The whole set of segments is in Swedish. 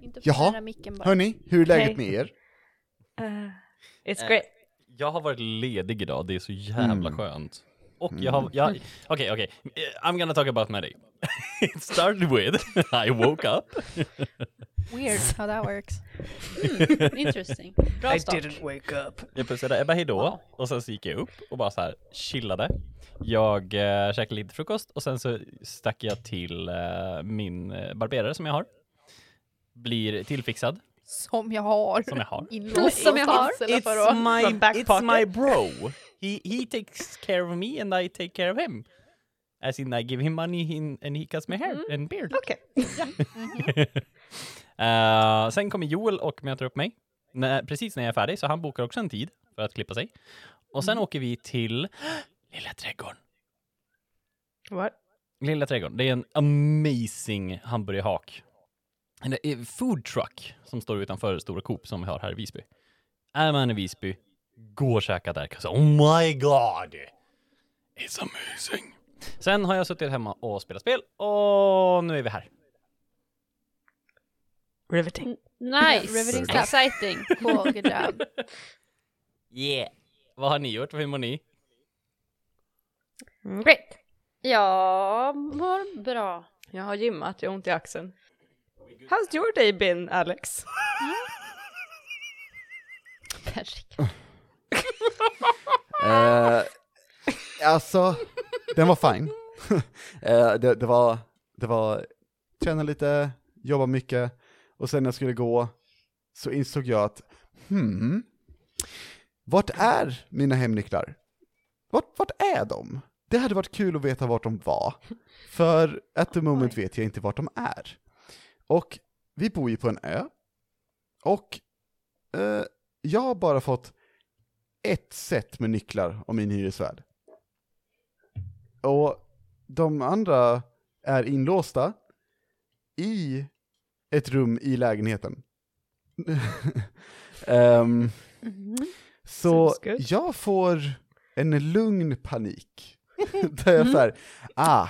Inte för Jaha. nära micken bara. Hörni, hur är läget med er? Uh, it's great. Jag har varit ledig idag, det är så jävla Mm. skönt. Och jag har, jag, okej okej, Eh, I'm gonna talk about my day. It started with, I woke up. Weird how that works. Mm, interesting. Bra start. wake up. Jag pussade Ebba hejdå, och sen så gick jag upp och bara så här chillade. Jag eh, käkade lite frukost och sen så stack jag till eh, min eh, barberare som jag har. Blir tillfixad, Som jag har. som jag har. Inlåst Som jag har. vadå? my, it's my bro. He, he takes care of me and I take care of him. As in I give him money in, and he cuts my hair and beard. Okej. Eh, sen kommer Joel och möter upp mig. När, precis när jag är färdig, så han bokar också en tid för att klippa sig. Och sen åker vi till Lilla Trädgården. What? Lilla Trädgården, det är en amazing hamburgerhak. En eh, food truck som står utanför Stora Coop som vi har här i Visby. Är man i Visby, gå och käka där. Oh my god! It's amazing! Sen har jag suttit hemma och spelat spel och nu är vi här. Riveting. Nice. Riveting stuff. Exciting. Cool, good job. Yeah! Vad har ni gjort? Hur mår ni? Great. Jag mår bra. Jag har gymmat, jag har ont i axeln. How's your day been, Alex? Herregud. Eh, alltså, den var fine. Eh, det, det var, det var, träna lite, jobba mycket, och sen när jag skulle gå så insåg jag att, hmm, vart är mina hemnycklar? Vart, vart är de? Det hade varit kul att veta vart de var, för at the moment vet jag inte vart de är. Och vi bor ju på en ö, och eh, jag har bara fått ett set med nycklar av min hyresvärd. Och de andra är inlåsta i ett rum i lägenheten. Ehm, så Sounds good. jag får en lugn panik. Där jag såhär, ah,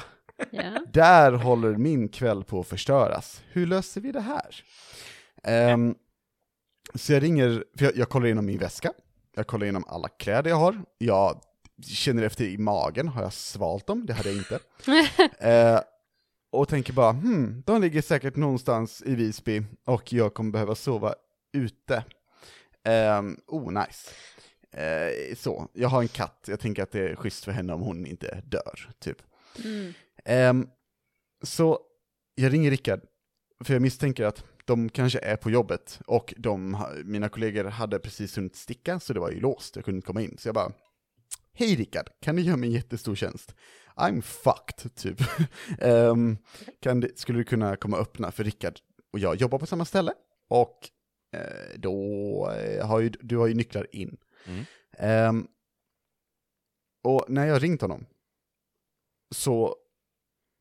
Ja. där håller min kväll på att förstöras. Hur löser vi det här? Ehm, så jag ringer, för jag, jag kollar igenom min väska, jag kollar igenom alla kläder jag har, jag känner efter i magen, har jag svalt dem? Det hade jag inte. Eh, och tänker bara, hmm, de ligger säkert någonstans i Visby och jag kommer behöva sova ute. Um, oh, nice. Eh, så, jag har en katt, jag tänker att det är schysst för henne om hon inte dör, typ. Mm. Ehm, så jag ringer Rickard, för jag misstänker att de kanske är på jobbet och de, mina kollegor hade precis hunnit sticka så det var ju låst, jag kunde inte komma in. Så jag bara, hej Rickard, kan du göra mig en jättestor tjänst? I'm fucked, typ. Kan det, skulle du kunna komma och öppna, för Rickard och jag jobbar på samma ställe och eh, då eh, har ju, du har ju nycklar in. Mm. Ehm, och när jag ringt honom så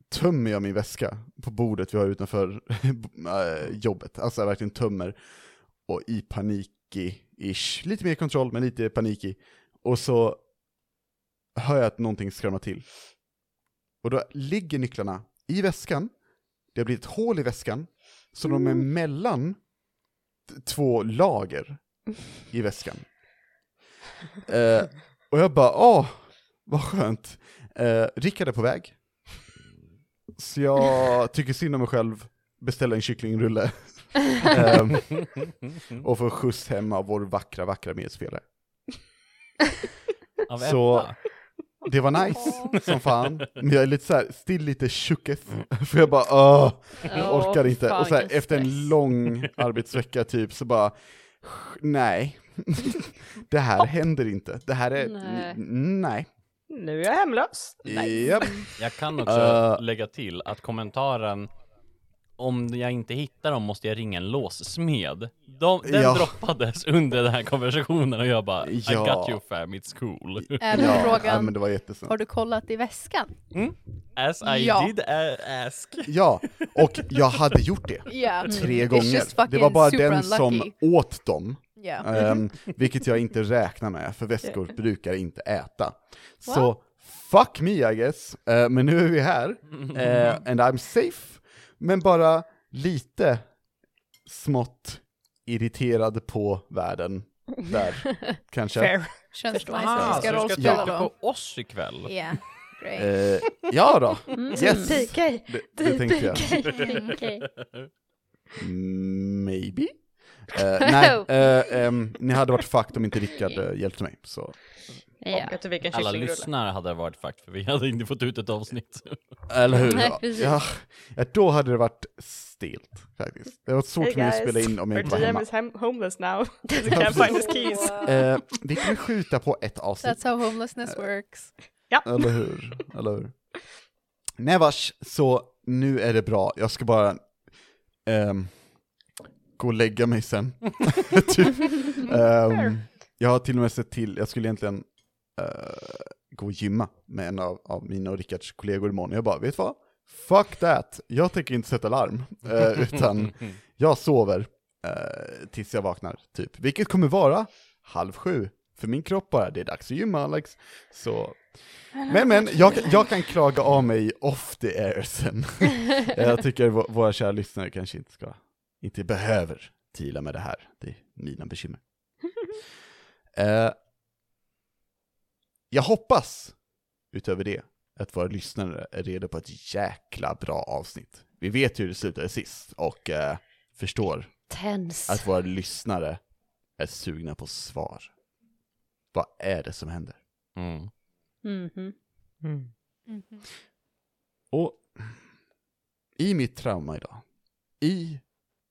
tömmer jag min väska på bordet vi har utanför äh, jobbet. Alltså jag verkligen tömmer och i panikig-ish, lite mer kontroll men lite panikig. Och så hör jag att någonting skramlar till. Och då ligger nycklarna i väskan, det har blivit ett hål i väskan, så de är mellan t- två lager i väskan. Eh, och jag bara, åh, vad skönt. Eh, Rickard är på väg. Så jag tycker synd om mig själv, beställer en kycklingrulle. Ehm, och får skjuts hem av vår vackra, vackra medspelare. Av Så- Det var nice som fan, men jag är lite så här, still lite shooketh, för jag bara åh, jag orkar inte. fan, och så här, vilken efter en stress. lång arbetsvecka typ, så bara, nej, det här händer inte. Det här är, Nej. Nu är jag hemlös. Japp. Jag kan också Uh. lägga till att kommentaren om jag inte hittar dem måste jag ringa en låssmed. De, den Ja. droppades under den här konversationen och jag bara I Ja. got you fam, it's cool. Är då Ja, ja, frågan, men det var jättesnällt. har du kollat i väskan? As I Ja. did uh, ask. Ja, och jag hade gjort det Ja. tre It's gånger. Det var bara den som unlucky. åt dem, Ja. ehm, vilket jag inte räknar med, för väskor brukar inte äta. Så, fuck me I guess, Eh, men nu är vi här, eh, and I'm safe, men bara lite smått irriterad på världen där, kanske. Fair. Så du ska rollspel tänka då. på oss ikväll? Yeah, great. Eh, ja då, Mm. yes, TK. det, det tänkte jag. Okej. Mm, Maybe? Eh, nej, eh, ni hade varit fucked om inte Rickard eh, hjälpte mig, så. Ja. Du vilken Alla kycklingrulle? lyssnare hade varit fakt för vi hade inte fått ut ett avsnitt. Eller hur? Nej, Ja, precis. ja, ja, då hade det varit stelt, faktiskt. Det var svårt Hey för mig att spela in om jag our inte var GM hemma. is hem- homeless now. Because he can't find his keys. Eh, vi kan skjuta på ett avsnitt. That's how homelessness works. Eller hur? Eller hur? Nej vars, så nu är det bra. Jag ska bara ehm, gå och lägga mig sen. typ. Ehm, jag har till och med sett till, jag skulle egentligen gå och gymma med en av, av mina och Rickards kollegor imorgon. Jag bara, vet du vad? Fuck that! Jag tänker inte sätta larm, eh, utan jag sover eh, tills jag vaknar, typ. Vilket kommer vara halv sju. För min kropp bara, det är dags att gymma Alex. Så men men, jag, jag kan klaga av mig off the air sen. jag tycker vå- våra kära lyssnare kanske inte ska, inte behöver tila med det här. Det är mina bekymmer. Eh, jag hoppas, utöver det, att våra lyssnare är redo på ett jäkla bra avsnitt. Vi vet hur det slutade sist och eh, förstår Tens. att våra lyssnare är sugna på svar. Vad är det som händer? Mm. Mhm. Mhm. Och i mitt trauma idag, i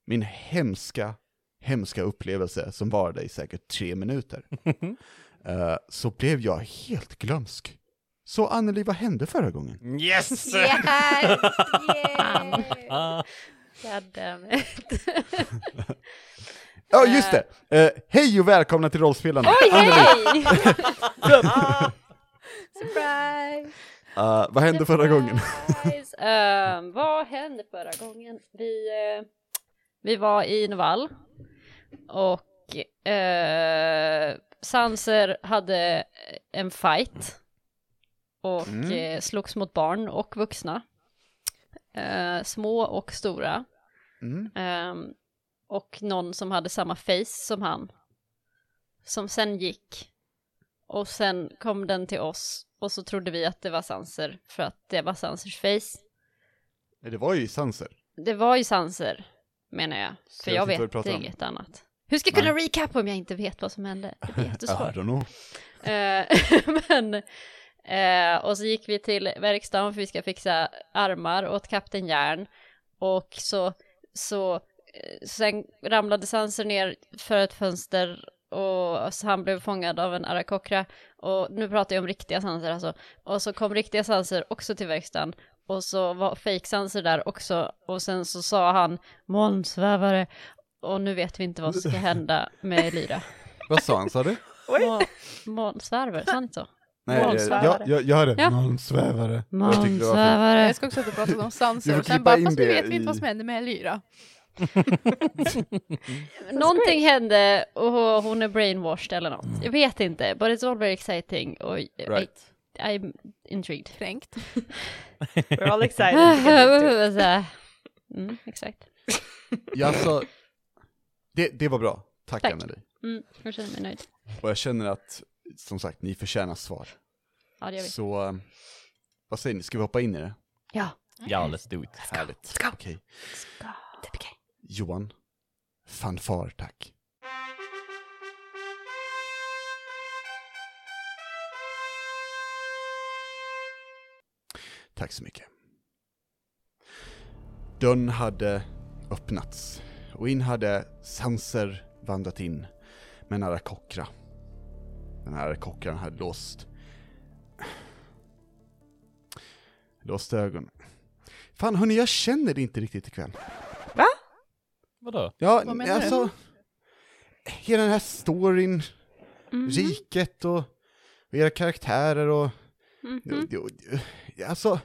min hemska, hemska upplevelse som varade i säkert tre minuter, eh, så blev jag helt glömsk. Så Anneli, vad hände förra gången? Yes! Yes! Yay! Ah. God damn it. Ja, just det! Eh, hej och välkomna till Rollspelarna! Oj, hej! Surprise! eh, vad hände förra gången? Surprise. Ehm, vad hände förra gången? Vi, eh, vi var i Novall och uh, Sanser hade en fight och Mm. eh, slogs mot barn och vuxna. Eh, små och stora. Mm. Ehm, och någon som hade samma face som han. Som sen gick. Och sen kom den till oss. Och så trodde vi att det var Sanser för att det var Sansers face. Det var ju Sanser. Det var ju Sanser, menar jag. För jag jag vet inget annat. Hur ska jag kunna recapa om jag inte vet vad som hände? Det blir I jättesvårt. don't know. Men, eh, och så gick vi till verkstaden för vi ska fixa armar åt Kapten Järn. Och så, så eh, sen ramlade Sanser ner för ett fönster och så han blev fångad av en arakokra. Och nu pratar jag om riktiga Sanser alltså. Och så kom riktiga Sanser också till verkstaden. Och så var fake Sanser där också. Och sen så sa han månsvävare. Och nu vet vi inte vad som ska hända med Lyra. Vad sa han, sa du? Må- Månsvärvare, sa han inte så? Nej, eh, Månsvävare. jag, jag, jag hörde Ja. månsvävare. Månsvävare. Jag ska också att du pratade om Sanser och sen bara, fast nu vet vi inte vad som hände med Lyra. Någonting hände och hon är brainwashed eller något. Jag vet inte, but it's all very exciting och Right. I, I'm intrigued. Kränkt. We're all excited mm, exakt. Ja, alltså, det, det var bra. Tack, Tack. Anneli. Mm, jag känner mig nöjd. Och jag känner att, som sagt, ni förtjänar svar. Ja, det gör vi. Så, eh, vad säger ni, ska vi hoppa in i det? Ja. Ja, let's do it. Härligt. Okej. TPK. Johan, fanfar tack. Tack så mycket. Dörren hade öppnats och in hade Sanser vandrat in med en arakokra. Den här arakokran hade låst... Låst ögonen. Fan hörni, jag känner det inte riktigt ikväll. Vadå? Ja, Vad menar du? alltså... Hela den här storyn, Mhm. riket och, och era karaktärer och... Mhm. och- och- Alltså,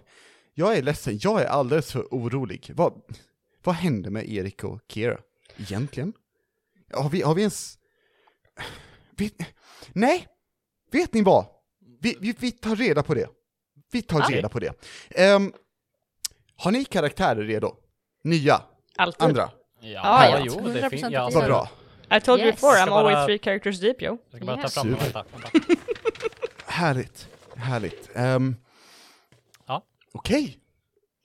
jag är ledsen, jag är alldeles för orolig. Vad, vad hände med Erik och Kira, egentligen? Har vi, har vi ens... Vet, nej, vet ni vad? Vi, vi, vi tar reda på det. Vi tar Ja. reda på det. Ehm, har ni karaktärer redo? Nya, Alltid. andra. Ja, Ah, ja, jo, det 100% finns. Ja, Vad bra. I told you Yes. before, I'm bara- always three characters deep, yo. Jag ska bara ta fram dem, Super. vänta. vänta. Härligt, härligt. Um, Ja. Okej,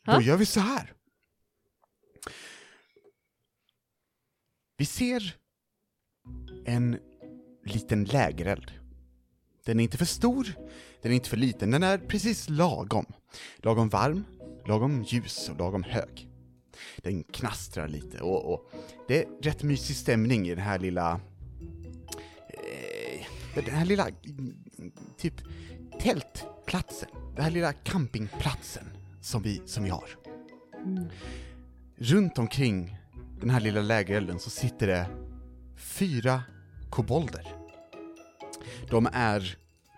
då Ja. gör vi så här. Vi ser en liten lägereld. Den är inte för stor, den är inte för liten, den är precis lagom. Lagom varm, lagom ljus och lagom hög. Den knastrar lite och, och det är rätt mysig stämning i den här lilla... Eh, den här lilla, mm, typ, tältplatsen. Den här lilla campingplatsen som vi, som vi har. Runt omkring den här lilla lägerelden så sitter det fyra kobolder. De är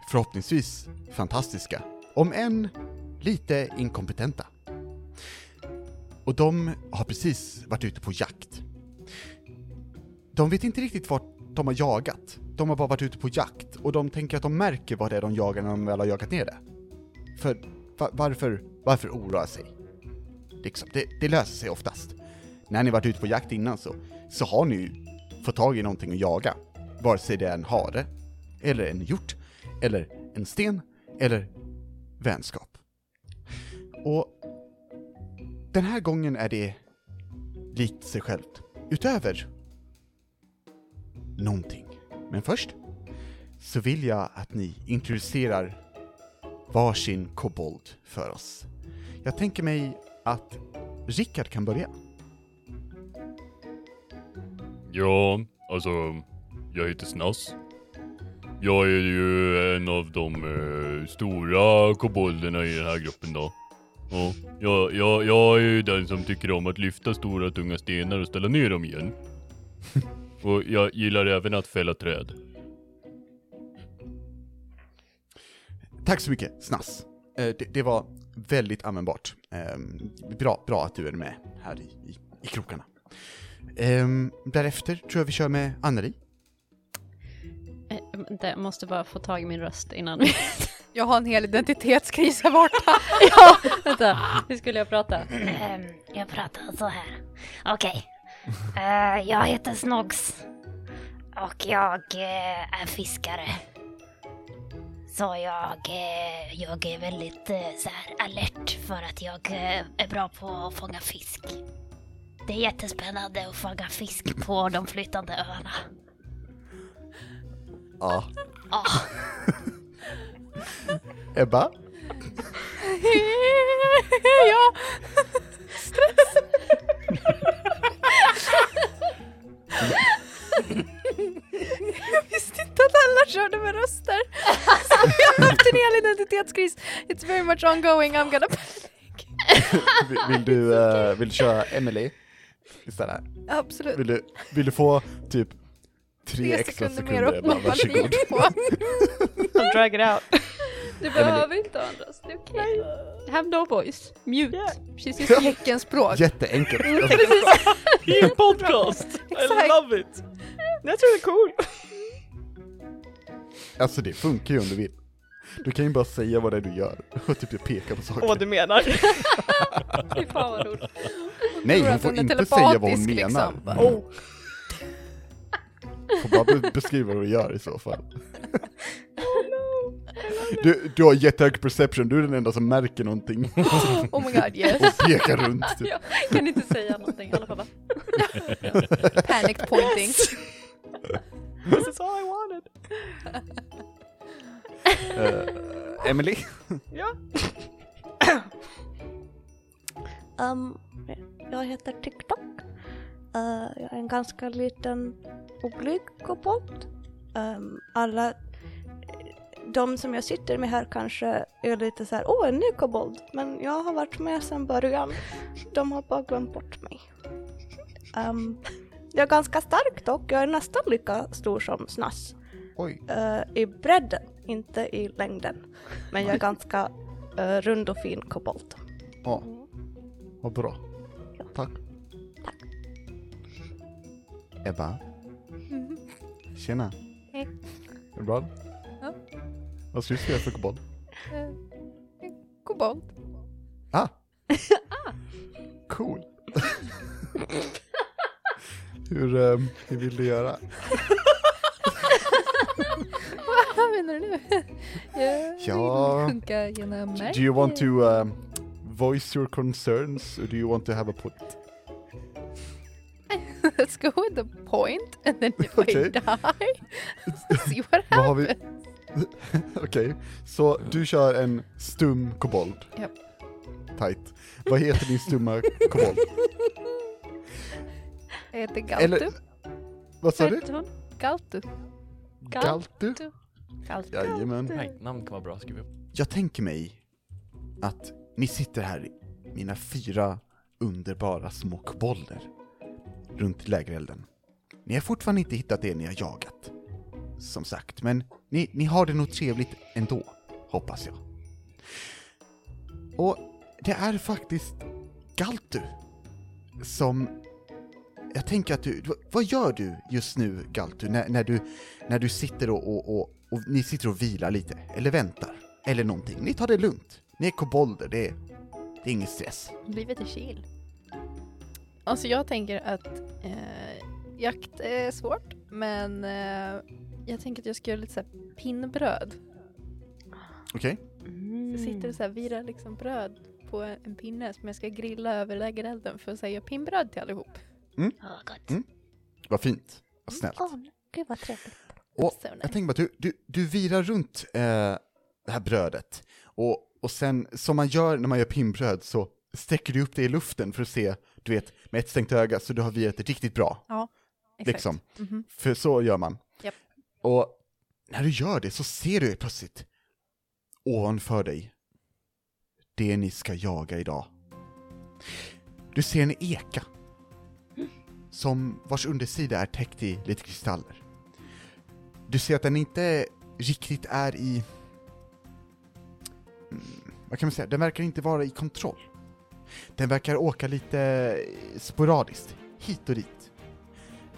förhoppningsvis fantastiska, om än lite inkompetenta. Och de har precis varit ute på jakt. De vet inte riktigt vart de har jagat. De har bara varit ute på jakt och de tänker att de märker vad det är de jagar när de väl har jagat ner det. För va- varför, varför oroa sig? Liksom, det, det löser sig oftast. När ni varit ute på jakt innan så, så har ni ju fått tag i någonting att jaga. Vare sig det är en hare, eller en hjort, eller en sten, eller vänskap. Och den här gången är det likt sig självt. Utöver någonting. Men först så vill jag att ni introducerar varsin kobold för oss. Jag tänker mig att Rickard kan börja. Ja, alltså, jag heter Snass. Jag är ju en av de eh, stora kobolderna i den här gruppen då. Ja, jag, jag, jag är ju den som tycker om att lyfta stora tunga stenar och ställa ner dem igen. och jag gillar även att fälla träd. Tack så mycket, Snass. Eh, det, det var väldigt användbart. Ehm, bra, bra att du är med här i, i, i krokarna. Ehm, därefter tror jag vi kör med Anneli. Eh, Det måste bara få tag i min röst innan vi... Jag har en hel identitetskris här borta. ja, vänta. Hur skulle jag prata? Ehm, jag pratar så här. Okej. Eh, jag heter Snogs. Och jag eh, är fiskare. Så jag, eh, jag är väldigt så här alert för att jag är bra på att fånga fisk. Det är jättespännande att fånga fisk på de flytande öarna. Ja. Ah, Ebba? ja. Jag visste inte att alla körde med röster. Så jag har haft en hel identitetskris. It's very much ongoing, I'm gonna Vill, vill du, eh, vill du köra Emily istället? Absolut. Vill du, vill du få typ tre, extra sekunder? mer Ebba? Varsågod. drag it out. Du behöver inte ha en röst, det är okej. Have no voice. Mute. Yeah. Precis som teckenspråk. Jätteenkelt. I en podcast! I love it! That's really cool. Alltså det funkar ju om du vill. Du kan ju bara säga vad det är du gör och typ peka på Och vad saker. du menar. Fy fan vad roligt. Nej, hon får inte säga vad hon menar. liksom. Bara, Oh. Får bara be- beskriva vad du gör i så fall. Du, du har jättehög perception, du är den enda som märker någonting Oh my god yes. och pekar runt. Typ. Jag kan inte säga någonting i alla fall. Panic pointing. This is all I wanted. Eh, Emily? Ja. Um, jag heter TikTok. Uh, jag är en ganska liten oblyg kobold. Um, alla de som jag sitter med här kanske är lite så här, åh en ny kobold, men jag har varit med sedan början. De har bara glömt bort mig. Um, jag är ganska stark dock, jag är nästan lika stor som Snass. Oj. Uh, I bredden, inte i längden. Men jag är ganska uh, rund och fin kobold. Ja, vad bra. Tack. Tack. Ebba? Tjena. Hej. Är det bra? Ja. Vad du spela för kobold? Kobold. Ah! Cool. hur, eh, hur vill du göra? Vad menar du nu? Jag Ja. sjunka genom Do you want to um, voice your concerns or do you want to have a point? Let's go with the point and then if Okej. I die, see what happens. vi? Okej, så du kör en stum kobold? Japp. Tight. Vad heter din stumma kobold? Jag heter Galtu. Eller, vad sa du? Galtu. Galtu? Galtu. Jajamän. Nej, namn kan vara bra att skriva upp. Jag tänker mig att ni sitter här, mina fyra underbara små kobolder, runt lägerelden. Ni har fortfarande inte hittat det ni har jagat, som sagt, men ni, ni har det nog trevligt ändå, hoppas jag. Och det är faktiskt Galtu som... Jag tänker att du... Vad gör du just nu, Galtu, när, när, du, när du sitter och, och, och, och ni sitter och vilar lite, eller väntar, eller någonting? Ni tar det lugnt. Ni är kobolder, det är, det är ingen stress. Livet är chill. Alltså jag tänker att eh, jakt är svårt, men eh, jag tänker att jag ska göra lite så här pinnbröd. Okej? Så jag sitter och så här virar liksom bröd på en, en pinne som jag ska grilla över lägerelden för att säga pinnbröd till allihop. Ja, gott. Vad fint. Vad snällt. Åh, gud vad trevligt. Och So nice. jag tänker bara att du, du, du virar runt eh, det här brödet och, och sen som man gör när man gör pinnbröd så sträcker du upp det i luften för att se, du vet, med ett stängt öga så du har virat det riktigt bra. Exakt. Liksom. Mhm. För så gör man. Japp. Och när du gör det så ser du plötsligt ovanför dig det ni ska jaga idag. Du ser en eka som vars undersida är täckt i lite kristaller. Du ser att den inte riktigt är i... Mm, vad kan man säga? Den verkar inte vara i kontroll. Den verkar åka lite eh, sporadiskt, hit och dit.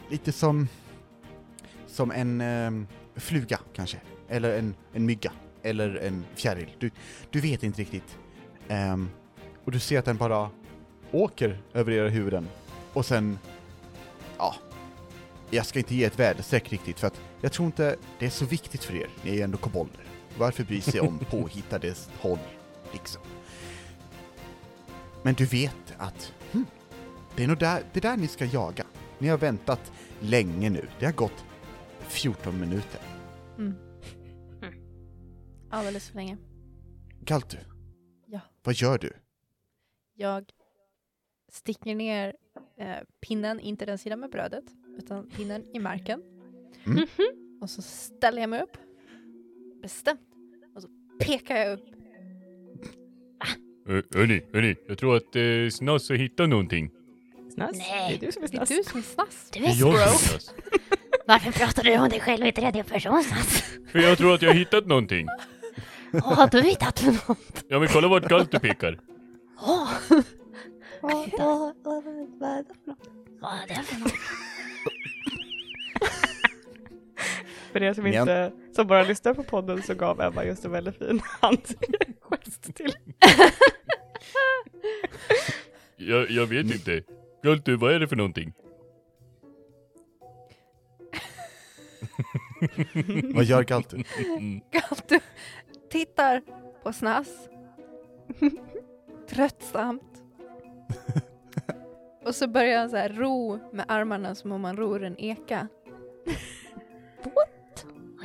Lite som som en ehm, fluga kanske, eller en, en mygga, eller en fjäril. Du, du vet inte riktigt. Um, och du ser att den bara åker över era huvuden, och sen, ja, jag ska inte ge ett väderstreck riktigt, för att jag tror inte det är så viktigt för er, ni är ju ändå kobolder. Varför bry sig om påhittade håll, liksom? Men du vet att, hm, det är nog där, det är där ni ska jaga. Ni har väntat länge nu, det har gått 14 minuter. Mm. Alldeles för länge. Galtu, Ja. vad gör du? Jag sticker ner eh, pinnen, inte den sidan med brödet, utan pinnen i marken. Mm. Och så ställer jag mig upp, bestämt, pekar jag upp. Hörni, hörni, jag tror att uh, Snass har hittat någonting. Snass? Nej. Det är du som är Det är snass. du som är snass. Du är jag som är bro. Snass. Varför pratar du om dig själv i tredje person Sats? För jag tror att jag har hittat någonting. Vad har du hittat något? Ja men kolla vart Galtu pekar. Åh, Vad, är det för något? vad är det för något? För er som Men- inte, som bara lyssnar på podden så gav Emma just en väldigt fin handgest till. Jag, jag vet inte. Galtu, vad är det för någonting? Vad gör Galtu? Mm. Galtu tittar på snass. Tröttsamt. Och så börjar han så här ro med armarna som om man ror en eka.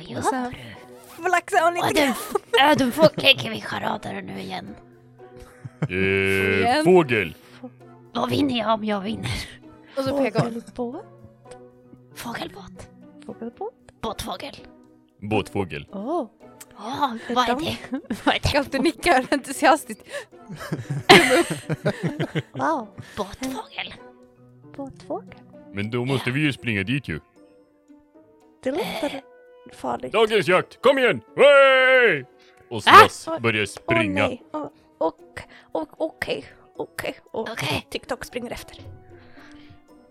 Vad Och sen gör du? flaxar hon lite grann. du, äh, du får leker vi charader nu igen. Eh, fågel. Vad vinner jag om jag vinner? Och så pekar hon. Fågelbåt? Fågelbåt. Fågelbåt? Båtfågel. Båtfågel. Åh, Åh, vad är det? Vad är det? Galtu nickar entusiastiskt. wow. Båtfågel. Båtfågel. Men då måste vi ju springa dit ju. Det låter farligt. Dagens jakt, kom igen! Hey! Och Snass börjar Åh springa. nej. Och, och, okej, okej. Okej. TikTok springer efter.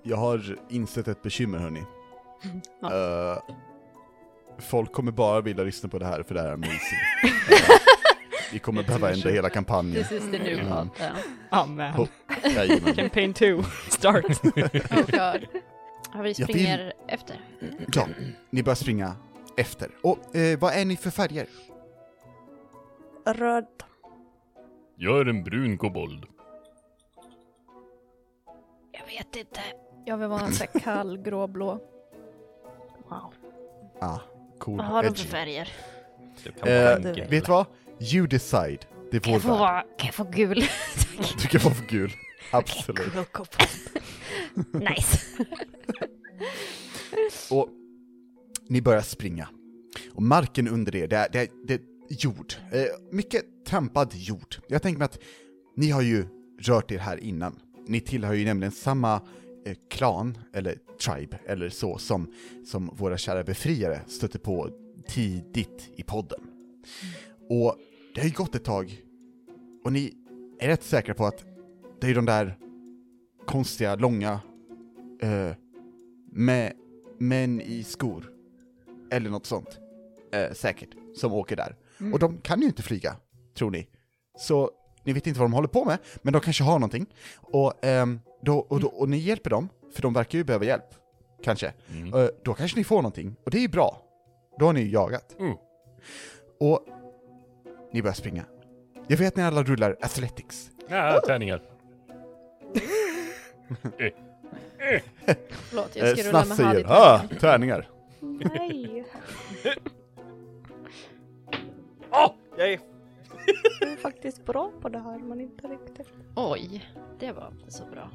Jag har insett ett bekymmer hörni. Eh, folk kommer bara vilja lyssna på det här för det här är amazing. Vi kommer behöva ändra hela kampanjen. This is the new Mm. pod. Ja. Amen. Oh. Campaign 2, start. Oh god. Ja, vi springer efter. Ja, ni börjar springa efter. Och eh, vad är ni för färger? Röd. Jag är en brun kobold. Jag vet inte. Jag vill vara en sån här kall gråblå. Wow. Ah, cool. Vad har de för edgy. färger? Det kan vara Eh, vet du vad? You decide. Det är Kan vår jag få, värld. vara, kan jag få gul? Du kan vara för gul. Absolut. Cool koppel. nice. Och ni börjar springa. Och marken under er, det är, det är, det är jord. Eh, mycket trampad jord. Jag tänker mig att ni har ju rört er här innan. Ni tillhör ju nämligen samma eh, klan, eller tribe, eller så, som, som våra kära befriare stötte på tidigt i podden. Och det har ju gått ett tag, och ni är rätt säkra på att det är de där konstiga, långa, eh, med män i skor. Eller något sånt. Eh, säkert. Som åker där. Och de kan ju inte flyga, tror ni. Så ni vet inte vad de håller på med, men de kanske har någonting. Och, ehm, då, och, då, och ni hjälper dem, för de verkar ju behöva hjälp. Kanske. Mm. Eh, då kanske ni får någonting, och det är ju bra. Då har ni ju jagat. Mm. Och ni börjar springa. Jag vet att ni alla rullar athletics. Ja, tärningar. Förlåt, jag Eh, ska rulla med Harry. ah, tärningar. Nej. Åh, jag är... Jag är faktiskt bra på det här, men inte riktigt. Oj, det var inte så bra.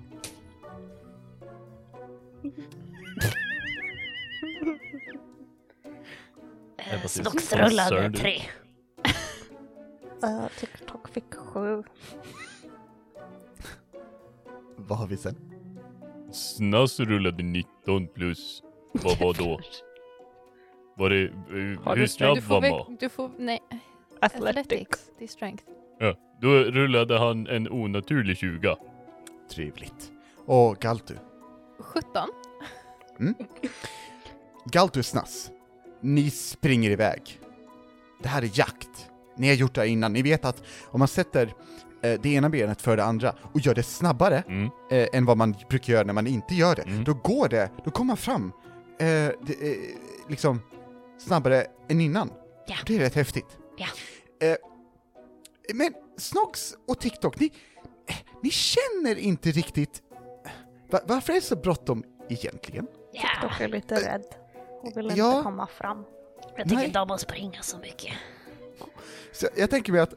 Eh, bara ser Snox så rullade concerned ut. tre. Uh, TikTok fick sju. Vad har vi sen? Snass rullade 19 plus. Vad var då? Var det... eh, Har hur du snabb Du får, var väl- man? du får, nej, Athletics. Det är strength. Ja, då rullade han en onaturlig 20. Trevligt. Och Galtu. 17. Galtu Snass. Ni springer iväg. Det här är jakt. Ni har gjort det här innan. Ni vet att om man sätter eh, det ena benet för det andra och gör det snabbare Mm. eh, än vad man brukar göra när man inte gör det, Mm. då går det, då kommer man fram eh, det, eh, liksom snabbare än innan. Ja. Det är rätt häftigt. Ja. Eh, men Snox och TikTok, ni, eh, ni känner inte riktigt... Va, varför är det så bråttom egentligen? Ja, TikTok är lite rädd och vill Ja. inte komma fram. jag tycker Nej. inte om att springa så mycket. Så jag tänker mig att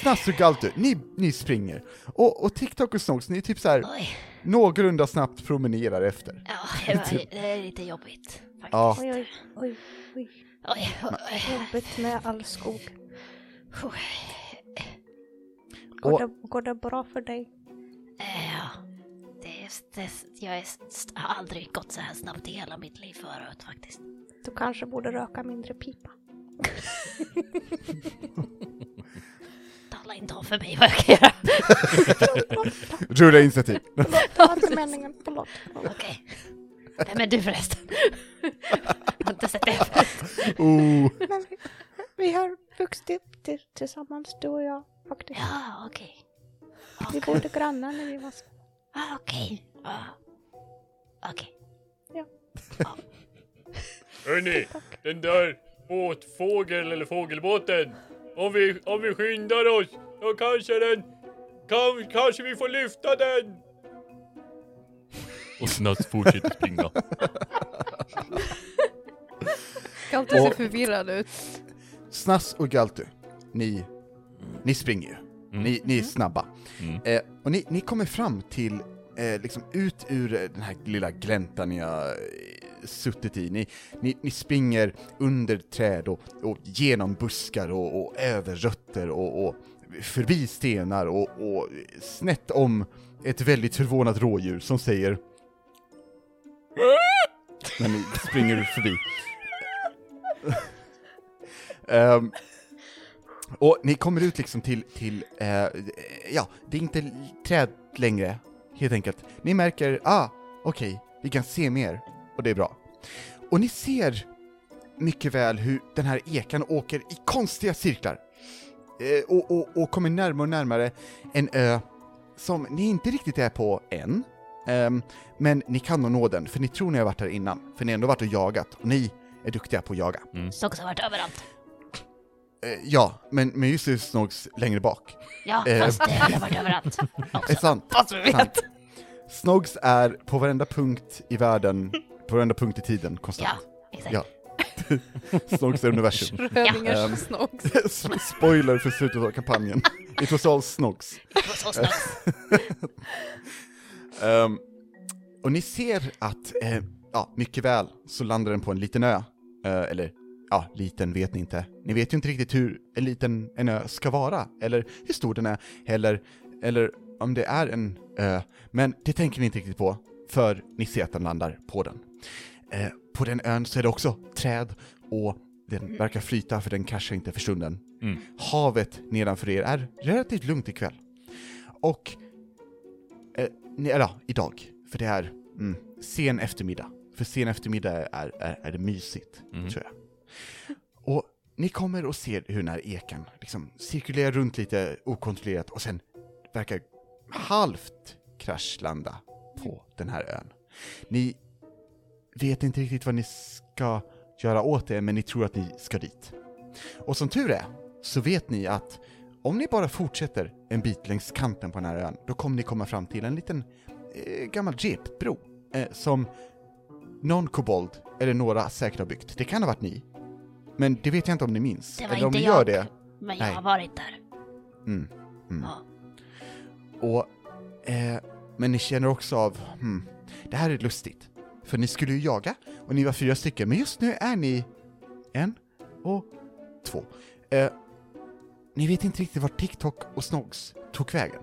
Snass och Galtu, ni, ni springer. Och, och TikTok och Snox, ni typ så här Oj, någorlunda snabbt promenerar efter. ja, det, var, det är lite jobbigt. Faktiskt. Ja. Oj, oj, oj, oj. Oj, oj. Jobbigt med all skog. Går, Och- det, går det bra för dig? Eh, Ja, det är, det, jag är, har aldrig gått så här snabbt i hela mitt liv förut faktiskt. Du kanske borde röka mindre pipa. Tala inte om för mig vad jag kan göra. Rulla initiativ. Förlåt, det var inte meningen. Förlåt. Okej. Vem är du förresten? jag har inte sett det förut. Oh. Men vi, vi har vuxit upp till, tillsammans, du och jag faktiskt. Ja, okej. Vi bodde grannar när vi var små. Ah, okej. Ah. Okej. Hörni, den där båtfågeln eller fågelbåten. Om vi, om vi skyndar oss, då kanske den, kan, kanske vi får lyfta den. Och Snass fortsätter springa. Galtu ser Och- förvirrad ut. Snass och Galtu, ni, ni springer ju. Mm. Ni, ni är snabba. Mm. Eh, och ni, ni kommer fram till, eh, liksom ut ur eh, den här lilla gläntan ni har eh, suttit i. Ni, ni, ni springer under träd och, och genom buskar och, och över rötter och, och förbi stenar och, och snett om ett väldigt förvånat rådjur som säger när ni springer förbi. um, och ni kommer ut liksom till, till eh, ja, det är inte träd längre, helt enkelt. Ni märker, ah, okej, vi kan se mer, och det är bra. Och ni ser mycket väl hur den här ekan åker i konstiga cirklar. eh, och, och, och kommer närmare och närmare en ö som ni inte riktigt är på än. Ehm, men ni kan nog nå den, för ni tror ni har varit här innan. För ni har ändå varit och jagat, och ni är duktiga på att jaga. Snogs har varit överallt. Eh, ja, men, men just nu Snogs längre bak. Ja, Eh. fast det har varit överallt. Är sant. Fast vi Sant. Snogs är på varenda punkt i världen, på varenda punkt i tiden, Ja, konstant. exakt. Ja. Snogs är universum. Rödingars Ehm. snogs. Spoiler för slutet av kampanjen. It was all Snogs. Så snabbt. Ehm, och ni ser att, eh, ja, mycket väl så landar den på en liten ö. Eh, eller, ja, liten vet ni inte. Ni vet ju inte riktigt hur en liten en ö ska vara, eller hur stor den är, eller, eller om det är en ö. Men det tänker ni inte riktigt på, för ni ser att den landar på den. Eh, på den ön så är det också träd och den verkar flyta för den kraschar inte för stunden. Mm. Havet nedanför er är relativt lugnt ikväll. Och eller ja, idag. För det är mm, sen eftermiddag. För sen eftermiddag är, är, är det mysigt, Mhm. tror jag. Och ni kommer och ser hur den här eken liksom cirkulerar runt lite okontrollerat och sen verkar halvt kraschlanda på den här ön. Ni vet inte riktigt vad ni ska göra åt det, men ni tror att ni ska dit. Och som tur är, så vet ni att om ni bara fortsätter en bit längs kanten på den här ön, då kommer ni komma fram till en liten eh, gammal jeepbro eh, som någon kobold, eller några säkert har byggt. Det kan ha varit ni. Men det vet jag inte om ni minns. Det var eller om inte ni jag. gör det. Men jag Nej. har varit där. Mm. Mm. Ja. Och, eh, men ni känner också av, hmm, det här är lustigt. För ni skulle ju jaga, och ni var fyra stycken, men just nu är ni en och två. Eh, ni vet inte riktigt vart TikTok och Snogs tog vägen.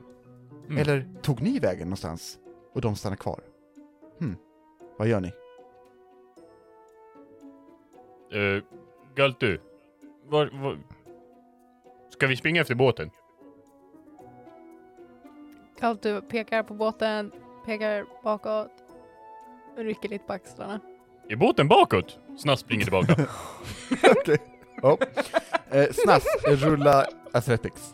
Mm. Eller tog ni vägen någonstans och de stannar kvar? Hmm, vad gör ni? Uh, Galtu, var, var... Ska vi springa efter båten? Kaltu pekar på båten, pekar bakåt, rycker lite på axlarna. Är båten bakåt? Snass springer tillbaka. Okej. Ja. Eh, Snass, rulla Athletics.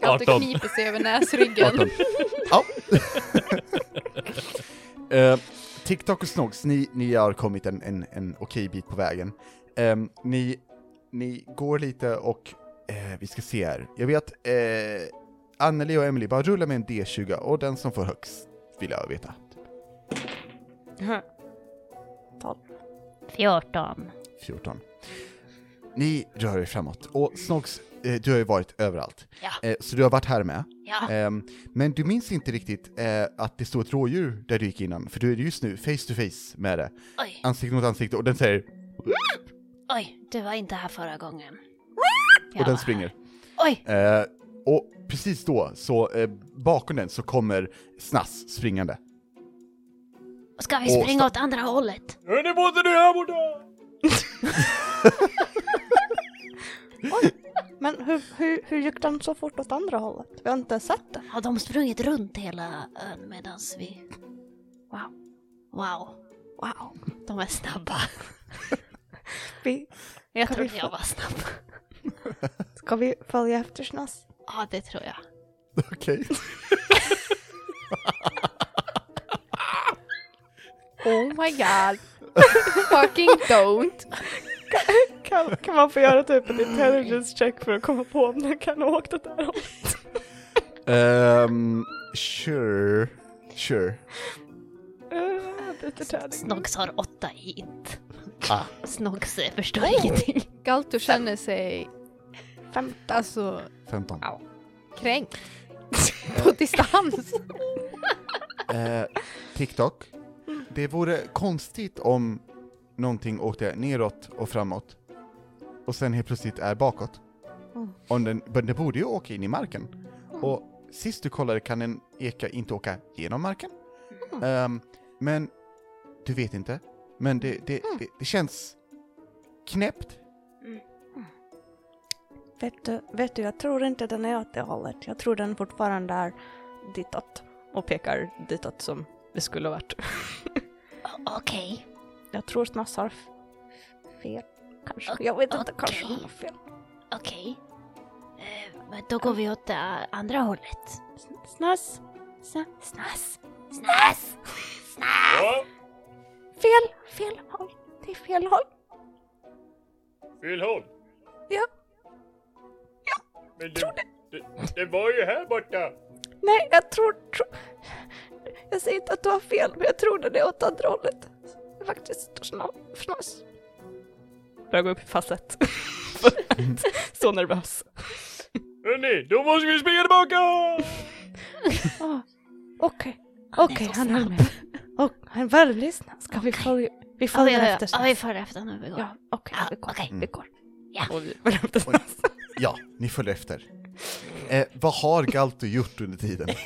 Kaltu 18. kniper sig över näsryggen. 18. Ja. Eh, TikTok och Snogs, ni, ni har kommit en, en, en okej bit på vägen. Ehm, ni, ni går lite och, eh, vi ska se här, jag vet, eh, Anneli och Emily, bara rulla med en D20 och den som får högst vill jag veta. 14. 14. Ni rör er framåt, och Snogs, eh, du har ju varit överallt. Ja. Eh, så du har varit här med. Ja. Ehm, men du minns inte riktigt eh, att det stod ett rådjur där du gick innan, för du är just nu face to face med det. Oj, Ansikte mot ansikte, och den säger, oj, du var inte här förra gången. och den springer. Oj, Eh, och precis då, så eh, bakom den så kommer Snass springande. ska vi springa åt andra hållet? Båten är här borta! Men hur, hur, hur gick den så fort åt andra hållet? Vi har inte sett den. Har de sprungit runt hela ön medans vi... Wow. Wow. Wow. De är snabba. Vi, Jag Kan vi trodde jag var snabb. ska vi följa efter Snass? Ja, det tror jag. Okej. Oh my god. Fucking don't. Kan, kan man få göra typ en intelligence check för att komma på om den kan ha åkt åt det här hållet? Ehm, sure. Sure. Tärning. Snogs har åtta i int. Ah. Snogs eh, förstår ingenting. Galto känner sig, Fem. alltså, 15. kränkt. På distans. Eh, TikTok. Det vore konstigt om någonting åkte neråt och framåt och sen helt plötsligt är bakåt. Om den, men den borde ju åka in i marken. Och sist du kollade kan en eka inte åka genom marken. Ehm, men du vet inte. Men det, det, det, det känns knäppt. Vet du, vet du, jag tror inte den är åt det hållet. Jag tror den fortfarande är ditåt. Och pekar ditåt som det skulle ha varit. Okej. Jag tror Snass har fel. Kanske. Jag vet inte, kanske han har fel. Okej. Eh, men då går vi åt det andra hållet. Snass. Snass. Snass. Snass! Ja, Fel, fel håll. Det är fel håll. fel håll. Ja. Men det, det, det var ju här borta. Nej, jag tror, tro, Jag säger inte att du har fel, men jag tror det är åt andra hållet. Är faktiskt sna- snass. Börjar gå upp i falsett. Så nervös. Hörni, då måste vi springa tillbaka! Ah, Okej, Han är okej, han höll snabb. med. Och han är väldigt snabb. Ska vi följa, vi Ja, vi, följer ja, efter ja, vi följer efter nu. Vi går. Ja, okej, Ja, vi går. okej. Vi går. Och vi upp till snass. Ja, ni följer efter. Eh, vad har Galto gjort under tiden?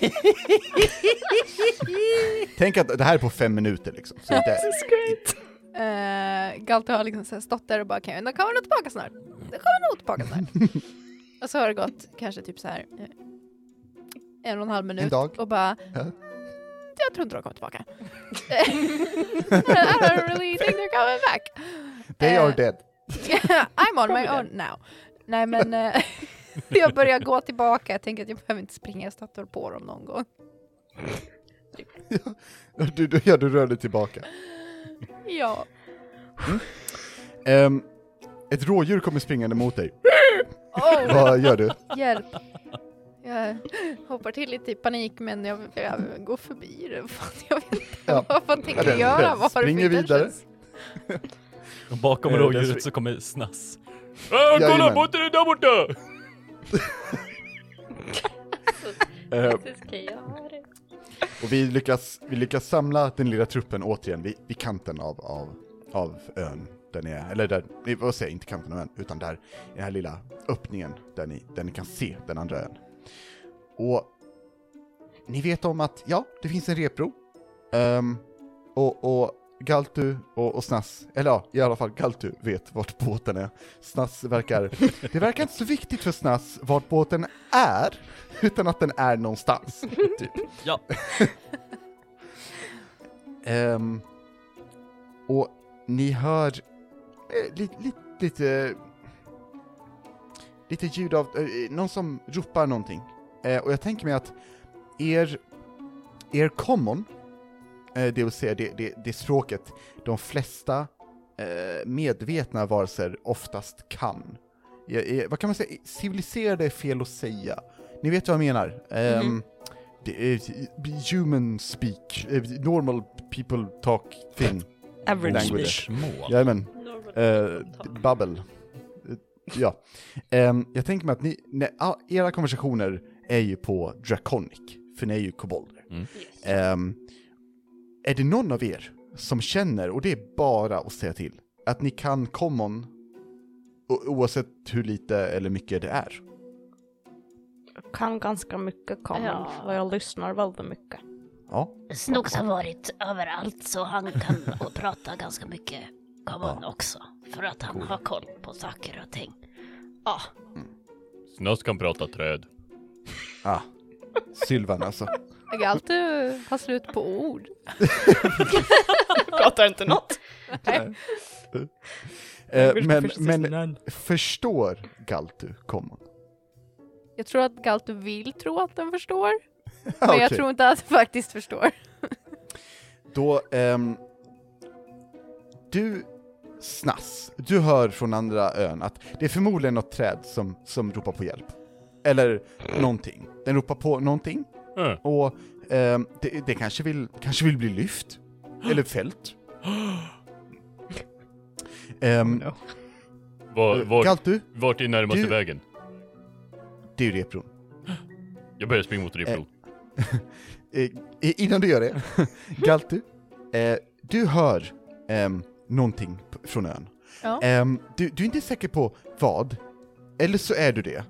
Tänk att det här är på fem minuter liksom. Så det, Uh, Galte har liksom stått där och bara, kan jag kommer nog tillbaka snart. Det kommer nog tillbaka snart. och så har det gått kanske typ så här eh, en och en halv minut En dag. och bara, Ja. jag tror inte de kommer tillbaka. I don't really think they're coming back. they Eh, are dead. I'm on my own now. Nej men eh, jag börjar gå tillbaka, jag tänker att jag behöver inte springa, jag stöter på dem någon gång. Du, du, ja, du rör dig tillbaka. Ja. Ehm, ett rådjur kommer springande mot dig. Oh, Vad gör du? hjälp. Jag hoppar till lite i panik men jag, jag går förbi det. Jag vet inte Ja. vad fan tänker Ja, jag göra? Vad springer vidare. bakom Eh, rådjuret så kommer Snass. Ah, kolla, botten är där borta! Och vi lyckas, vi lyckas samla den lilla truppen återigen vid, vid kanten av, av, av ön. Där ni är, eller där, vad säger jag, inte kanten av ön, utan där i den här lilla öppningen där ni, där ni kan se den andra ön. Och ni vet om att, ja, det finns en repro. Ehm, och, och Galtu och, och Snass, eller ja, i alla fall Galtu vet vart båten är. Snass verkar, det verkar inte så viktigt för Snass vart båten är, utan att den är någonstans. Typ. Ja. Ehm, och ni hör eh, lite, lite, lite, lite ljud av eh, någon som ropar någonting. Eh, och jag tänker mig att er, er common, det vill säga det, det, det språket de flesta eh, medvetna varelser oftast kan. Eh, eh, vad kan man säga? Civiliserade är fel att säga. Ni vet vad jag menar. Ehm, det är human speak, eh, normal people talk thing. Average Language. Jajamän. Uh, babbel. Eh, ja. Ehm, jag tänker mig att ni, ah, era konversationer är ju på Draconic, för ni är ju kobolder. Mm. Ehm, är det någon av er som känner, och det är bara att säga till, att ni kan common oavsett hur lite eller mycket det är? Jag kan ganska mycket common, Ja. för jag lyssnar väldigt mycket. Ja. Snooks har varit överallt så han kan och prata ganska mycket common också. För att han har koll på saker och ting. Ja, Snass kan prata träd. Ah. Sylvan alltså. Jag kan alltid ha slut på ord. Pratar inte något. Eh, Wish men, men förstår Galtu common? Jag tror att Galto vill tro att den förstår. Men Okej. jag tror inte att den faktiskt förstår. Då, ehm, du, Snass, du hör från andra ön att det är förmodligen något träd som, som ropar på hjälp. Eller någonting. Den ropar på någonting, Äh. och ehm, det, det kanske, vill, kanske vill bli lyft. Eller fällt. Um, No. Var, var, Galtu, vart är närmaste Du- vägen? det är ju repron. Jag börjar springa mot repro. Eh, innan du gör det, Galtu, eh, du hör ehm, någonting från ön. Ja. Ehm, du, du är inte säker på vad, eller så är du det.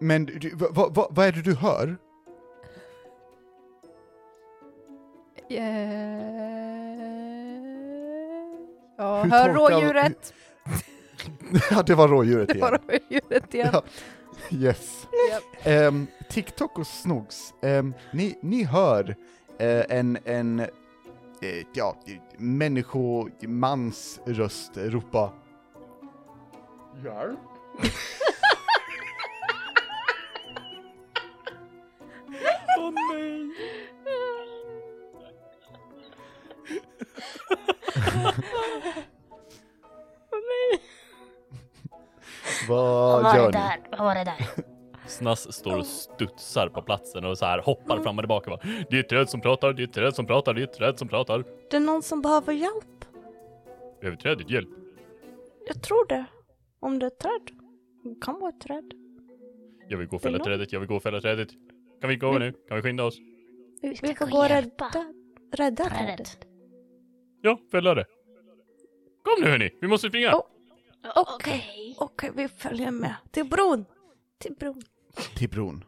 Men du, du, vad, vad, vad är det du hör? Eh, Jag Hur hör tolkar- rådjuret. ja, det var rådjuret Det var igen. rådjuret igen. Ja. Yes. Japp. Ehm, TikTok och Snogs, ehm, ni, ni hör eh, en, en eh, ja, människomans röst ropa Hjälp? Åh nej! Vad Vad var gör det ni? där? Vad var det där? Snass står och studsar på platsen och så här hoppar fram och tillbaka. Bara, det är ett träd som pratar, det är ett träd som pratar, det är ett träd som pratar. Det är någon som behöver hjälp. Behöver trädet hjälp? Jag tror det. Om det är ett träd. Det kan vara ett träd. Jag vill gå och fälla trädet, jag vill gå och fälla trädet. Kan vi gå nu? Kan vi skynda oss? Vi, ska vi får gå och och hjälpa. rädda, rädda Trädet. trädet. Ja, fälla det. Kom nu hörni, vi måste springa! Oh. Okej. Okej, vi följer med. Till bron. Till bron. Till bron.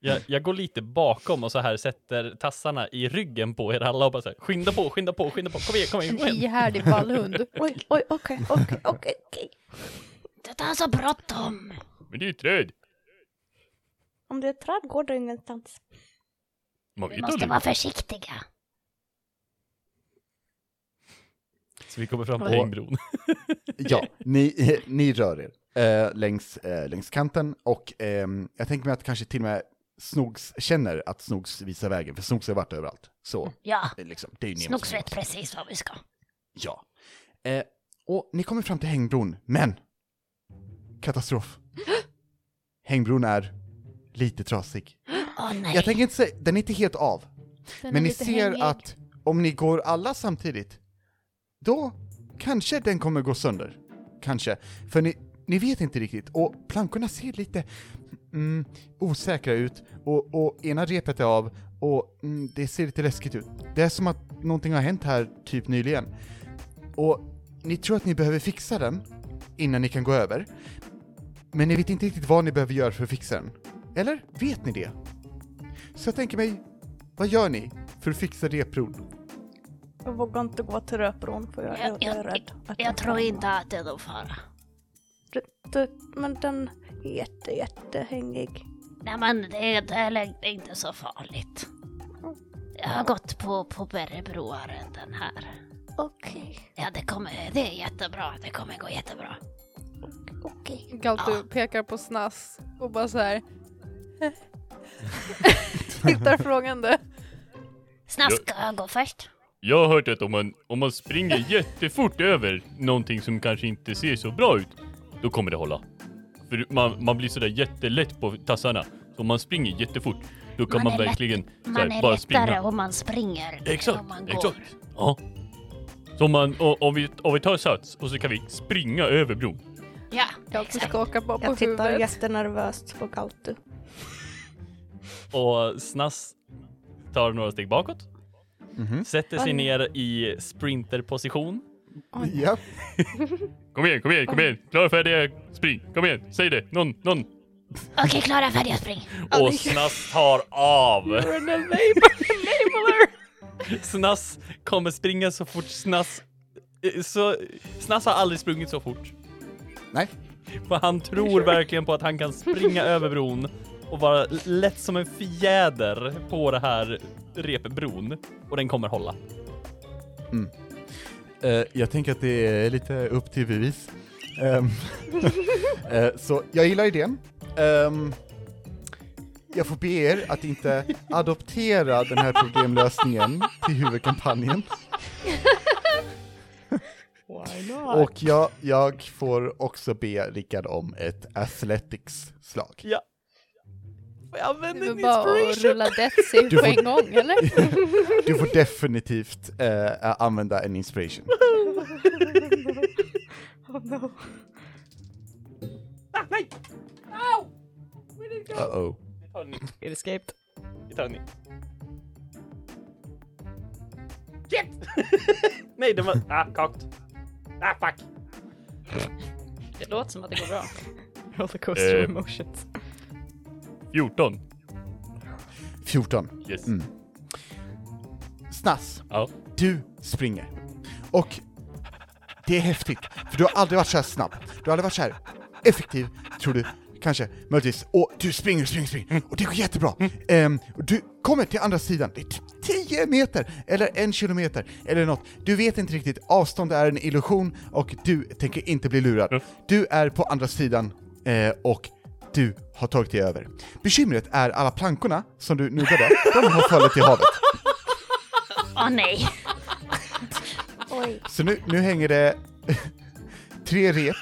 Jag, jag går lite bakom och så här sätter tassarna i ryggen på er alla och bara så här, skynda på, skynda på, skynda på, kom igen, kom igen, En kom igen. ihärdig vallhund. Oj, oj, okej, okej, okej, okej. Det tar så bråttom. Men det är ju träd! Om det är träd går det ingenstans. Man Vi vet måste aldrig. vara försiktiga. Så vi kommer fram till hängbron. Ja, ni, eh, ni rör er eh, längs, eh, längs kanten och ehm, jag tänker mig att kanske till och med Snogs känner att Snogs visar vägen, för Snogs har varit överallt. Så, Ja, eh, liksom, det är ju som vet precis vad vi ska. Ja. Eh, och ni kommer fram till hängbron, men katastrof. Hängbron är lite trasig. Nej. Jag tänker inte säga, den är inte helt av. Den Men ni ser hängig. att om ni går alla samtidigt, då kanske den kommer gå sönder. Kanske. För ni, ni vet inte riktigt, och plankorna ser lite mm, osäkra ut, och, och ena repet är av, och mm, det ser lite läskigt ut. Det är som att någonting har hänt här typ nyligen. Och ni tror att ni behöver fixa den innan ni kan gå över, men ni vet inte riktigt vad ni behöver göra för att fixa den. Eller vet ni det? Så jag tänker mig, vad gör ni för att fixa repron? Jag vågar inte gå till röpbron för jag, Jag, jag, är rädd. att jag tror inte att det är någon fara. Men den är jätte, jättehängig. Nej men det är, det är inte så farligt. Jag har gått på, på värre broar än den här. Okej, Ja, det kommer, det är jättebra. Det kommer gå jättebra. okej. Galtu Ja. pekar på Snass och bara så här. Tittar frågande. Snask ska jag gå först. Jag har hört att om man, om man springer jättefort över någonting som kanske inte ser så bra ut, då kommer det hålla. För man, man blir sådär jättelätt på tassarna. Så om man springer jättefort, då kan Man man, är lätt- verkligen så Man här, är bara lättare springa. om man springer Exakt, om man går. exakt. Ja. Så om, man, och, om, vi, om vi tar sats och så kan vi springa över bron. Ja, exakt. skakar bara på Jag tittar huvudet. jättenervöst på Galtu. Och Snass tar några steg bakåt, Mhm. sätter sig Oj. ner i sprinterposition. Ja. Kom igen, kom igen, kom igen. Klara, färdiga, spring. Kom igen, säg det. Någon, någon. Okej, Klara, färdig att spring. Och Snass tar av! You're an enabler. Snass kommer springa så fort Snass... eh, Så, Snass har aldrig sprungit så fort. Nej. För han tror verkligen på att han kan springa över bron och vara lätt som en fjäder på det här repbron. Och den kommer hålla. Eh, jag tänker att det är lite upp till bevis. Ehm, eh, så jag gillar idén. Ehm, jag får be er att inte adoptera den här problemlösningen till huvudkampanjen. Why not? Och jag, jag får också be Rickard om ett athletics-slag. Ja. Bara att inspiration? rulla death Du på får- en gång eller? Du får definitivt eh, använda en inspiration. Oh no. Uh-oh. Vi tar en ny. It escaped. Vi tar en. Shit! Nej, den var... Ah, kakt. Ah, fuck. Det låter som att det går bra. Rollercoaster Eh. emotions. 14. 14. Yes. Mm. Snass. Ja. Du springer. Och det är häftigt, för du har aldrig varit så här snabb. Du har aldrig varit så här effektiv, tror du. Kanske, möjligtvis. Och du springer, springer, springer. Och det går jättebra. Ehm, och du kommer till andra sidan. Det är typ 10 meter, eller en kilometer, eller något. Du vet inte riktigt. Avstånd är en illusion och du tänker inte bli lurad. Mm. Du är på andra sidan Eh, och du har tagit dig över. Bekymret är alla plankorna som du nuddade, de har fallit i havet. Åh nej. Oj. Så nu, nu hänger det tre rep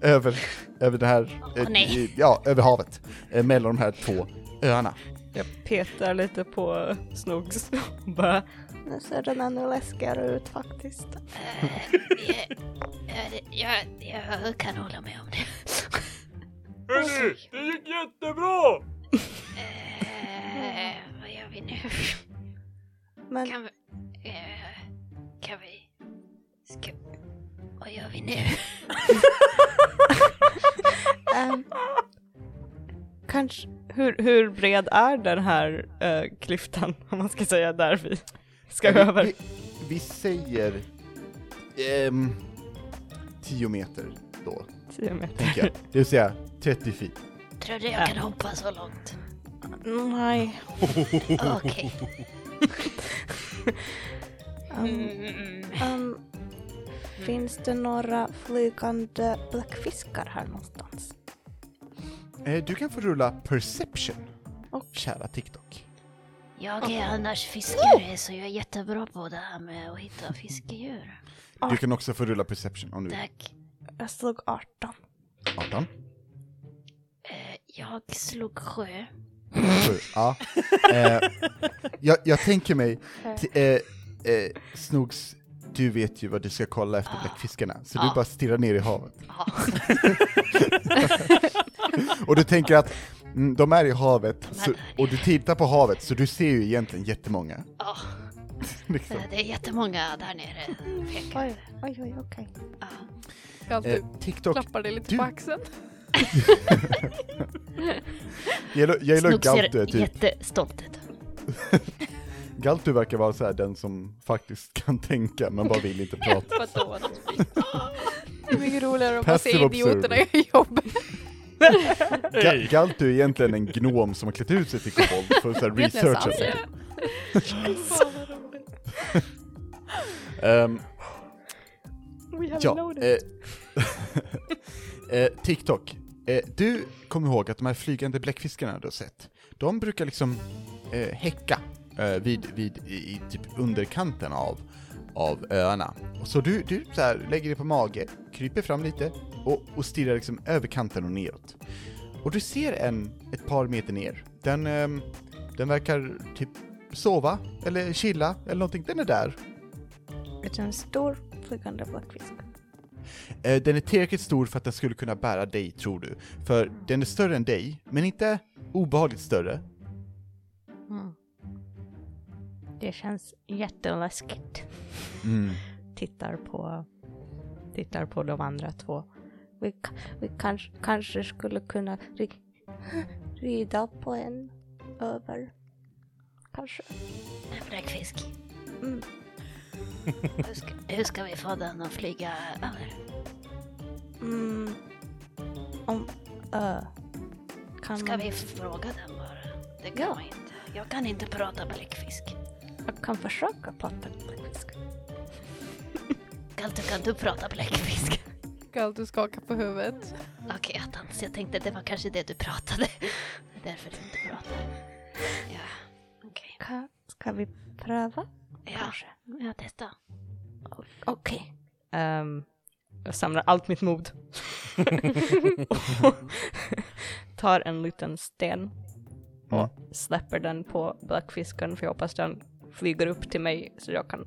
över, över det här, Åh, nej. ja, över havet, eh, mellan de här två öarna. Jag petar lite på Snogs och bara Nu ser den ännu läskigare ut faktiskt. Eh, jag, jag, jag kan hålla med om det. Hörni, det gick jättebra! Eh, vad gör vi nu? Men Kan vi... Eh, kan vi... Ska... Vad gör vi nu? ehm, kanske... Hur, hur bred är den här eh, klyftan, om man ska säga, där vi ska vi, över? vi, vi säger ehm, 10 meter då, Tio meter. tänker jag. Det vill säga 30 feet. Tror du jag kan hoppa så långt? nej. Okej. Um, Mm. um, finns det några flygande bläckfiskar här någonstans? Eh, du kan få rulla perception, Och- kära TikTok. Jag är annars fiskare så jag är jättebra på det här med att hitta fiskedjur. Du kan också få rulla perception om du vill. Tack. Jag slog 18. 18. Eh, jag slog sjö. Sju, ja. Eh, jag, jag tänker mig, eh, eh, Snogs, du vet ju vad du ska kolla efter bläckfiskarna, så du Ja. bara stirrar ner i havet. Ja. Och du tänker att mm, de är i havet, så, och du tittar på havet, så du ser ju egentligen jättemånga. Ja, Liksom. eh, det är jättemånga där nere. Pekar. Oj, oj, oj, okej. Ja. Galtu, Eh, TikTok, klappar dig lite du- på axeln. Jag gillar- Galtu, ser typ. jättestolt ut. Galtu verkar vara så här den som faktiskt kan tänka, men bara vill inte prata. Vadå? Det är mycket roligare att bara se idioterna i jobbet. Ga- Galtu är egentligen en gnom som har klätt ut sig till kobold för att researcha sig. Ehm, We have Ja, eh, eh, TikTok. Eh, du kommer ihåg att de här flygande bläckfiskarna du har sett, de brukar liksom eh, häcka eh, vid, vid i, i typ underkanten av, av öarna. Och så du, du så här, lägger dig på mage, kryper fram lite och, och stirrar liksom över kanten och neråt. Och du ser en ett par meter ner. Den, eh, den verkar typ sova, eller chilla, eller någonting. Den är där. Det är en stor flygande bläckfisk. Eh, Den är tillräckligt stor för att den skulle kunna bära dig, tror du. För den är större än dig, men inte obehagligt större. Mm. Det känns jätteläskigt. Mm. Tittar på, tittar på de andra två. Vi, vi kanske, kanske skulle kunna ri, rida på en över. Kanske. En bläckfisk. Mm. Hur ska, hur ska vi få den att flyga över? Mm. Om... Ö. kan Ska vi fråga den bara? Det kan Ja. inte. Jag kan inte prata bläckfisk. Jag kan försöka prata bläckfisk. Galtu, kan du prata bläckfisk? Galtu skakar på huvudet. Okej, attans. Jag tänkte det var kanske det du pratade. Det är därför du inte pratar. Ja, okej. Ka, ska vi pröva? Ja, Kanske. jag testar. Okej. Ehm, jag samlar allt mitt mod. och tar en liten sten och släpper den på bläckfisken för jag hoppas den flyger upp till mig så jag kan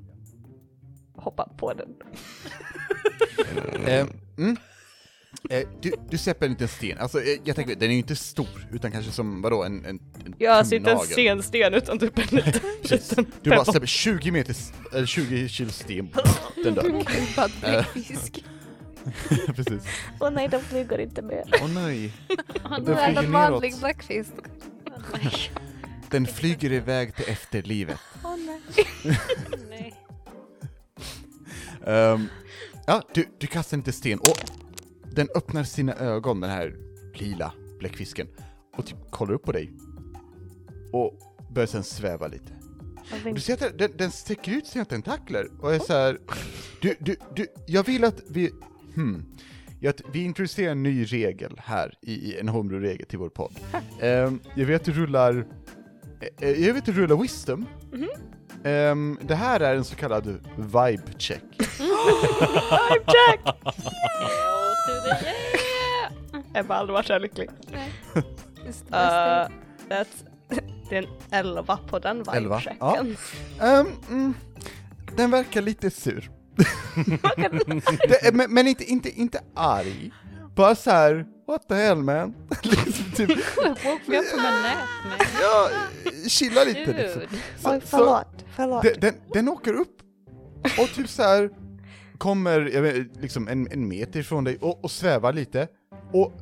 hoppa på den. Eh, mm. Eh, du, du släpper en liten sten. Alltså, eh, jag tänker, den är ju inte stor, utan kanske som, vadå, en, en, en Jag alltså inte en stensten utan typ en liten, liten Du bara släpper 20 meter, eller 20 kilo sten, den dör. Krympad bläckfisk. Precis. Åh nej, de flyger inte mer. Åh nej, Han Den är flyger en vanlig neråt. bläckfisk. den flyger iväg till efterlivet. Åh nej. Nej. Ehm, ja, du, du kastar inte sten och den öppnar sina ögon, den här lila bläckfisken, och typ kollar upp på dig. Och börjar sen sväva lite. Jag Du ser att den, den sträcker ut sina tentakler och är så här. Du, du, du, jag vill att vi, hmm, att vi introducerar en ny regel här i, i en homebrew-regel till vår podd. Ehm, jag vet att du rullar, eh, jag vet att du rullar wisdom. Mhm. Ehm, det här är en så kallad vibe check. Vibe check! The yeah! Jag har aldrig varit så här lycklig. Just det bästa. Uh, that's, det är en 11 på den Elva, vibe ja. Ehm, mm, den verkar lite sur. det, men men inte, inte, inte arg. Bara så här, what the hell man? liksom typ, Woke me up from a nap man. ja, chilla lite liksom. Så- Oj, förlåt, förlåt. Den, den, den åker upp och typ så här kommer jag vet, liksom en, en meter ifrån dig och, och svävar lite. Och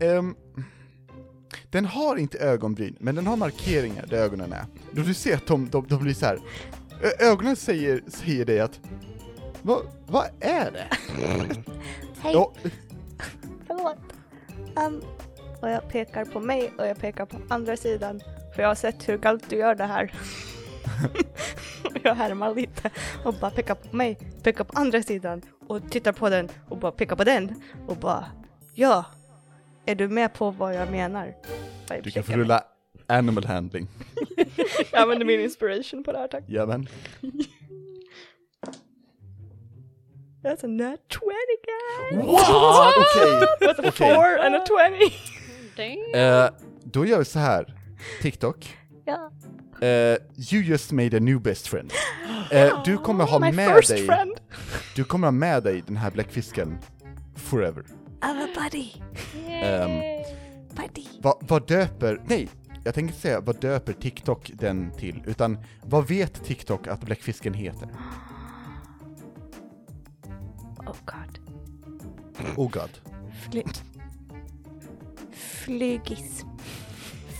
ehm, den har inte ögonbryn, men den har markeringar där ögonen är. Då du ser att de, de, de blir så här. Ögonen säger, säger dig att vad, vad är det? Hej, Ja, förlåt. Um, och jag pekar på mig och jag pekar på andra sidan. För jag har sett hur Galtu gör det här. jag härmar lite och bara pekar på mig, pekar på andra sidan och tittar på den och bara pekar på den och bara ja. Är du med på vad jag menar? du kan få rulla animal handling. Jag använder min inspiration på det här tack. Jajamän. That's a nat 20 guys! What? Okej. With a Okej. 4 and a 20! Damn. Eh, då gör vi så här. TikTok. Ja. Eh, you just made a new best friend. Eh, du kommer ha med dig, friend! du kommer ha med dig den här bläckfisken forever. I'm a buddy, Ehm, buddy. vad, vad döper, nej, jag tänker inte säga vad döper TikTok den till, utan vad vet TikTok att bläckfisken heter? Oh god. Oh god. Fly... Flygis.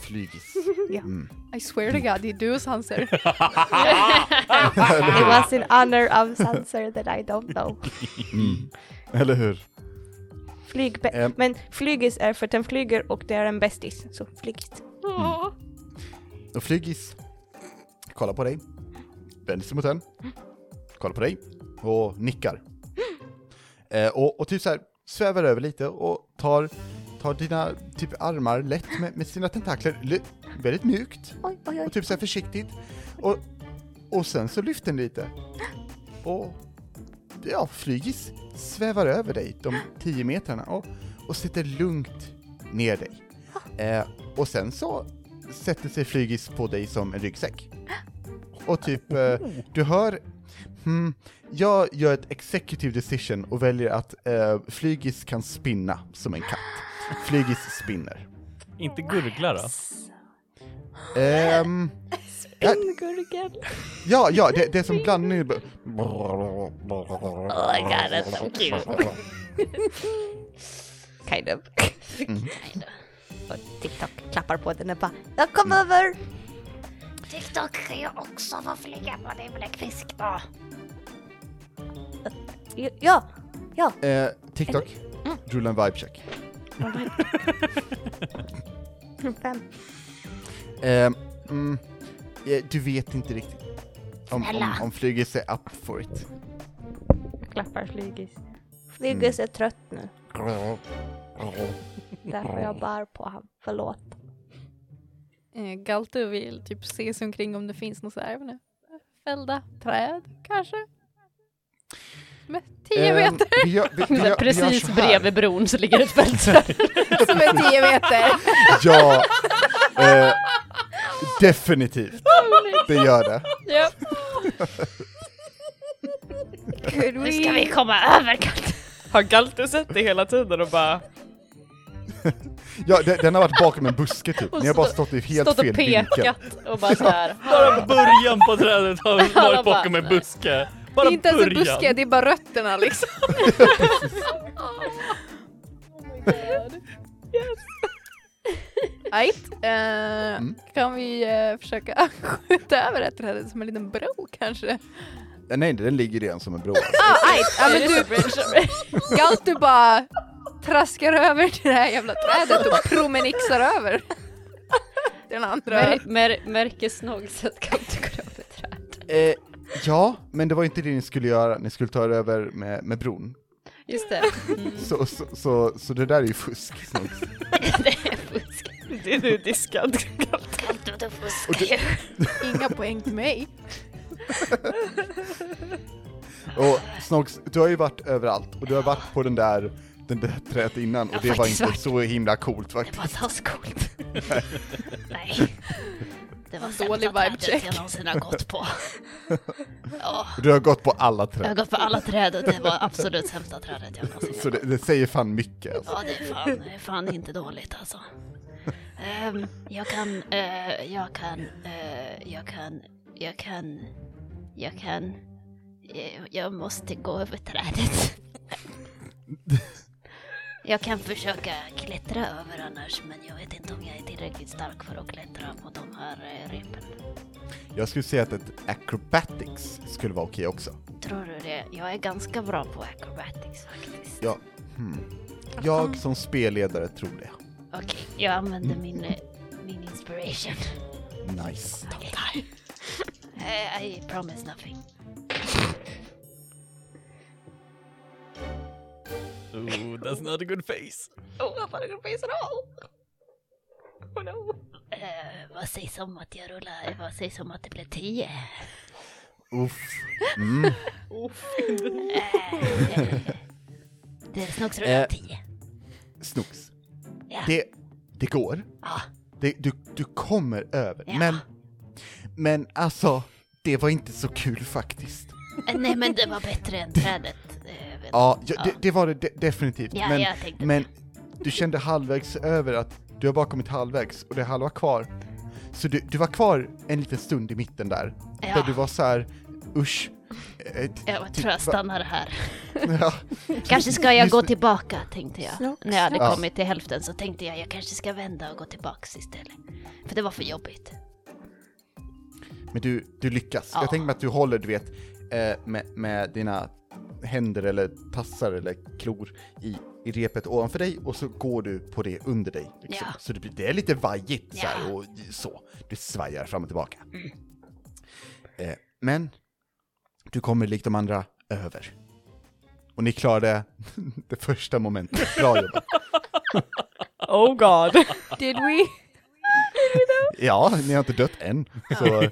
Flygis. Ja. Mm. I swear to god, det är du Sanser. It was in honor of Sanser that I don't know. Mm. Eller hur? Flygbe- Ehm. Men flygis är för att den flyger och det är en bästis. Så flygis. Och Flygis kollar på dig, vänder sig mot den, kollar på dig och nickar. Eh, och, och typ så här svävar över lite och tar, tar dina typ armar lätt med, med sina tentakler, väldigt mjukt Oj, oj, oj. och typ så försiktigt. Och, och sen så lyfter den lite. Och ja, Flygis svävar över dig de 10 metrarna och, och sätter lugnt ner dig. Eh, och sen så sätter sig Flygis på dig som en ryggsäck. Och typ, eh, du hör, hmm, jag gör ett executive decision och väljer att eh, Flygis kan spinna som en katt. Flygis spinner. Inte gurgla då? Ehm, ja, Gurgen. ja, ja, det, det är som blandning. Oh my god, that's so cute. Kind of. Mm. Och TikTok klappar på den och bara Jag kom över! TikTok kan ju också få flyga på din bläckfisk då. Ja, ja. Eh, TikTok, rulla en vibe check. Fem. Ehm, mm, eh, du vet inte riktigt om, om, Snälla. om Flygis är up for it. Klappar flygis. Flygis är trött nu. Därför jag bär på han. Förlåt. Eh, Galtu vill typ se sig omkring om det finns något så här, jag vet inte, fällda träd kanske? Med tio Ehm, meter! vi gör, vi, vi gör, vi Precis här. bredvid bron så ligger ett fältträd. Som är tio meter! Ja, eh, definitivt. Det gör det. ja. Nu ska vi komma över Katt. Har Galtu sett det hela tiden och bara Ja, den, den har varit bakom en buske typ. Ni har bara stått i helt Stått fel och vinkel. pekat och bara såhär. Bara början på trädet har varit bakom en bara-. Det Bara är inte ens en början. buske, det är bara rötterna liksom. Right. Eh, Kan vi eh, försöka skjuta över det här trädet som en liten bro kanske? Eh, Nej, den ligger redan som en bro. Ah, right. ja, men du, Galtu bara traskar över till det här jävla trädet och promenixar över. Den andra. Mer, mer, märkesnogset kan inte gå över träd. Eh, ja, men det var inte det ni skulle göra. Ni skulle ta er över med, med bron. Just det. Mm. Så, så, så, så det där är ju fusk. Det är fusk. Det är diskad. Du fuskar Och du- ju. Inga poäng till mig. Och Snox, du har ju varit överallt och du har varit på den där, den där trädet innan och det var inte varit. så himla coolt Det faktiskt. var så coolt. Nej. Det var dålig vibe check. jag någonsin har gått på. Ja, Du har gått på alla jag har träd, gått på alla träd och det var absolut sämsta trädet jag någonsin så det, det säger fan mycket alltså. Ja, det är fan, det är fan inte dåligt alltså. Ehm, jag kan, eh, jag kan, eh, jag kan, jag kan, jag kan, eh, jag måste gå över trädet. Jag kan försöka klättra över annars, men jag vet inte om jag är tillräckligt stark för att klättra på de här eh, repen. Jag skulle säga att ett acrobatics skulle vara okej också. Tror du det? Jag är ganska bra på acrobatics faktiskt. Ja, hmm. Jag som spelledare tror det. Okej, jag använder min, eh, min inspiration. Nice. Okay. I, I promise nothing. Oh, that's not a good face. Oh, I'm not gonna face at all. Oh no. Eh, vad sägs om att jag rullar, vad sägs om att det blir tio? Uff. Mm. Eh, eh, det är Snox rullar Eh. tio. Snox. Ja. Det, det går. Ja. Det, du, du kommer över. Ja. Men, men alltså, det var inte så kul faktiskt. Nej men det var bättre än trädet. Väl? Ja, ja, Ja. Det, det var det de- definitivt. Ja, men, men du kände halvvägs över att du har bara kommit halvvägs och det är halva kvar. Så du, du var kvar en liten stund i mitten där, Ja. där du var så här, usch. eh, Jag typ, tror jag stannar här. Ja, Kanske ska jag Just gå tillbaka tänkte jag. Snox, När jag hade Ja. kommit till hälften så tänkte jag jag kanske ska vända och gå tillbaks istället. För det var för jobbigt. men du, du lyckas. Ja. Jag tänker mig att du håller, du vet, eh, med, med dina händer eller tassar eller klor i, i repet ovanför dig och så går du på det under dig. Liksom. Ja. Så det, blir- det är lite vajigt så här, Ja. Mm. och så. Du svajar fram och tillbaka. Eh, men du kommer likt de andra över. Och ni klarade det första momentet. Bra jobbat. Oh god. Did we? Ja, ni har inte dött än. Så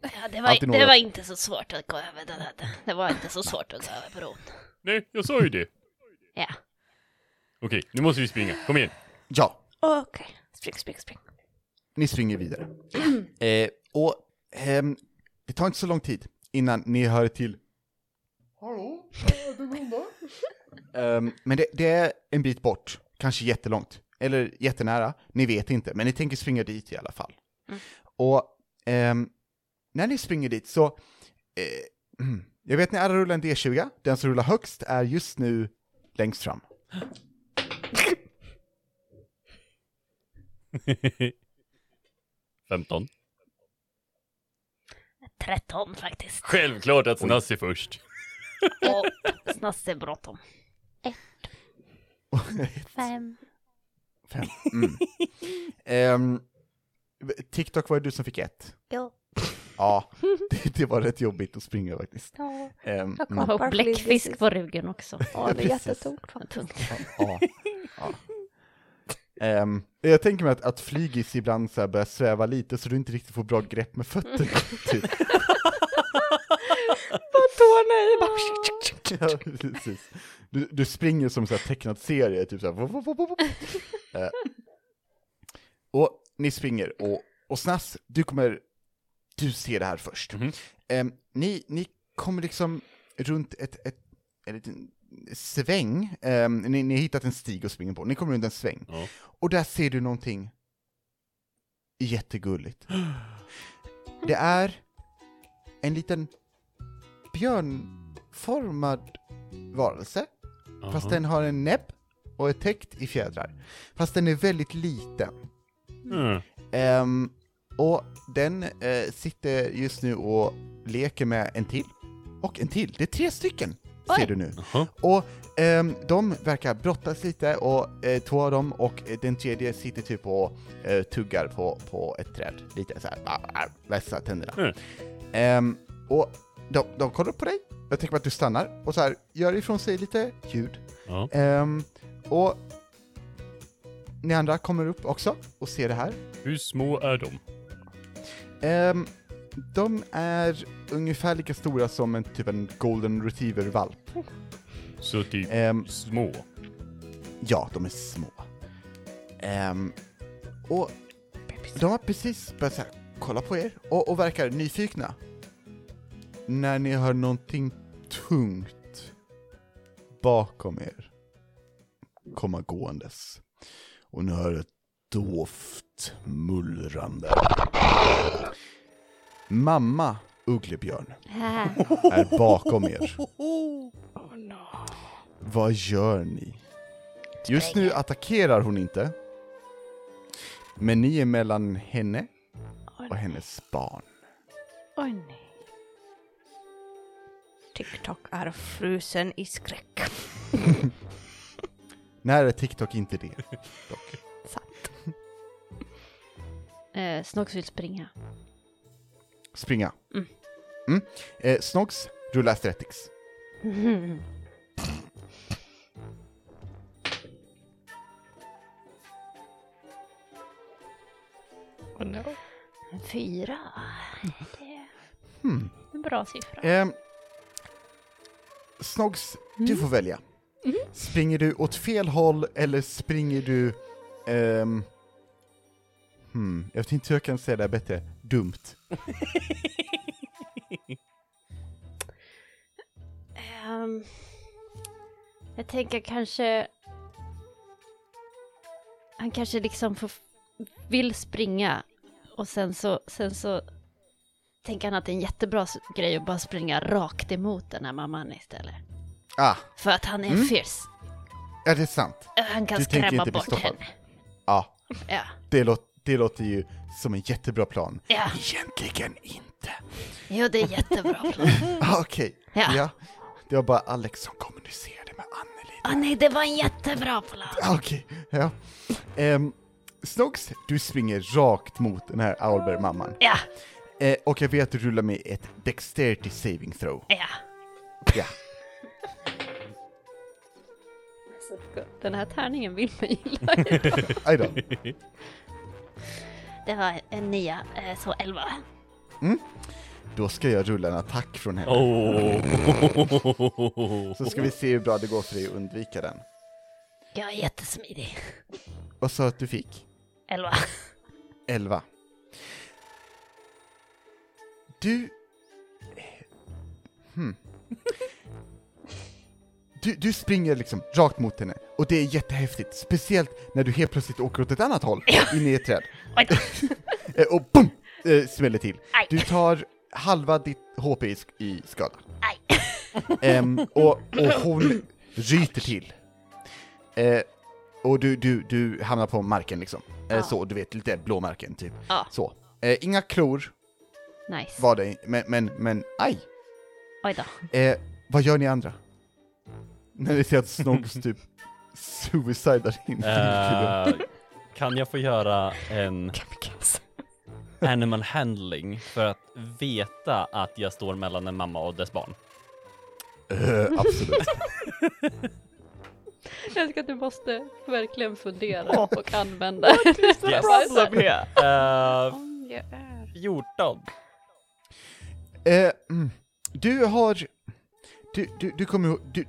Ja, det, var, det var inte så svårt att gå över den här. Det var inte så svårt att gå över bron. Nej, jag sa ju det. Ja. Okej, nu måste vi springa. Kom igen. ja, Okej, spring, spring, spring. ni springer vidare. Eh, och ehm, det tar inte så lång tid innan ni hör till Hallå? um, men det, det är en bit bort, kanske jättelångt, eller jättenära, ni vet inte, men ni tänker springa dit i alla fall. Och ehm, när ni springer dit så, eh, jag vet ni alla rullar en D20, den som rullar högst är just nu längst fram. Femton. 13 faktiskt. Självklart att Snass är först. Och Snasse bråttom. Fem. Fem. Mm. Ehm, TikTok var det du som fick ett. Ja. Ja, det, det var rätt jobbigt att springa faktiskt. Ja, Ehm, Jag mm, kom. Och bläckfisk på ryggen också. ja det är jättetungt faktiskt. Tungt. ja, ja. Ehm, jag tänker mig att, att flygis ibland så här börjar sväva lite så du inte riktigt får bra grepp med fötterna. typ. Bara tårna i bara... ja, precis. Du, du springer som här tecknad serie, typ så här. Eh, och ni springer, och, och Snass, du kommer, du ser det här först. Mhm. Ehm, ni, ni kommer liksom runt ett, ett, en liten sväng, Ehm, ni, ni har hittat en stig att springa på, ni kommer runt en sväng. Ja. Och där ser du någonting jättegulligt. Det är en liten björnformad varelse, fast Aha. den har en näbb och är täckt i fjädrar. Fast den är väldigt liten. Mm. Ehm, och den eh, sitter just nu och leker med en till. Och en till. Det är tre stycken, ser du nu. Jaha. Och ehm, de verkar brottas lite, och eh, två av dem och eh, den tredje sitter typ och eh, tuggar på, på ett träd. Lite såhär, vässar tänderna. Mm. Ehm, och de, de kollar på dig, jag tänker mig att du stannar och så här gör ifrån sig lite ljud. Ehm, och ni andra kommer upp också och ser det här. Hur små är de? Ehm, de är ungefär lika stora som en typ en golden retriever-valp. Så typ Ehm, små? ja, de är små. Ehm, och de har precis börjat så här, kolla på er och, och verkar nyfikna. När ni hör någonting tungt bakom er komma gåendes. Och ni hör ett dovt mullrande. Mamma Ugglebjörn är bakom er. Vad gör ni? Just nu attackerar hon inte. Men ni är mellan henne och hennes barn. Oj nej. TikTok är frusen i skräck. När är TikTok inte det? Sant. Eh, Snox vill springa. Springa. Mm. Mm. Eh, Snogs, rulla athletics. En fyra. Det är Hmm. en bra siffra. Eh, Snogs, du får välja. Springer du åt fel håll eller springer du... ehm, hmm, jag vet inte hur jag kan säga det här bättre. Dumt. Ehm, jag tänker kanske... Han kanske liksom får, vill springa och sen så, sen så tänker han att det är en jättebra grej att bara springa rakt emot den här mamman istället. Ah, För att han är Mm. fierce. ja det är sant. Han kan Du skrämma bort henne. Ja, Ja, det, låt, det låter ju som en jättebra plan. ja. Egentligen inte. Jo, det är jättebra plan. Ah, Okej, Ja. ja. Det var bara Alex som kommunicerade med Anneli. Åh nej, det var en jättebra plan. Ah, Okej, ja. Um, Snogs, du springer rakt mot den här Owlbear-mamman. Ja, Eh, och jag vet att du rullar med ett Dexterity saving throw. ja. Ja. Den här tärningen vill man gilla ju. Det var en nia, eh, så elva. Då ska jag rulla en attack från henne. Åh! Så ska vi se hur bra det går för dig att undvika den. Jag är jättesmidig. Vad sa du att du fick? Elva. 11. Du... Hmm. Du, du springer liksom rakt mot henne, och det är jättehäftigt, speciellt när du helt plötsligt åker åt ett annat håll, in i ett träd. Oj. Eh, och BOOM! Eh, smäller till. Aj. Du tar halva ditt HP i, sk- i skada. Aj. Ehm, och, och hon ryter till. Eh, och du, du, du hamnar på marken liksom. Eh, Ja. Så, du vet, lite blåmärken typ. Ja. Så. Eh, inga klor Nice. var det, men, men, men aj! Oj då. Eh, vad gör ni andra? När ni ser att Snogs typ suicidar in i Eh, kan jag få göra en animal handling för att veta att jag står mellan en mamma och dess barn? Eh, absolut. Jag älskar att du måste verkligen fundera och använda. Yes. problem here? Eh, Om jag är... 14. Eh, mm. Du har... Du, du, du kommer ihåg... Du,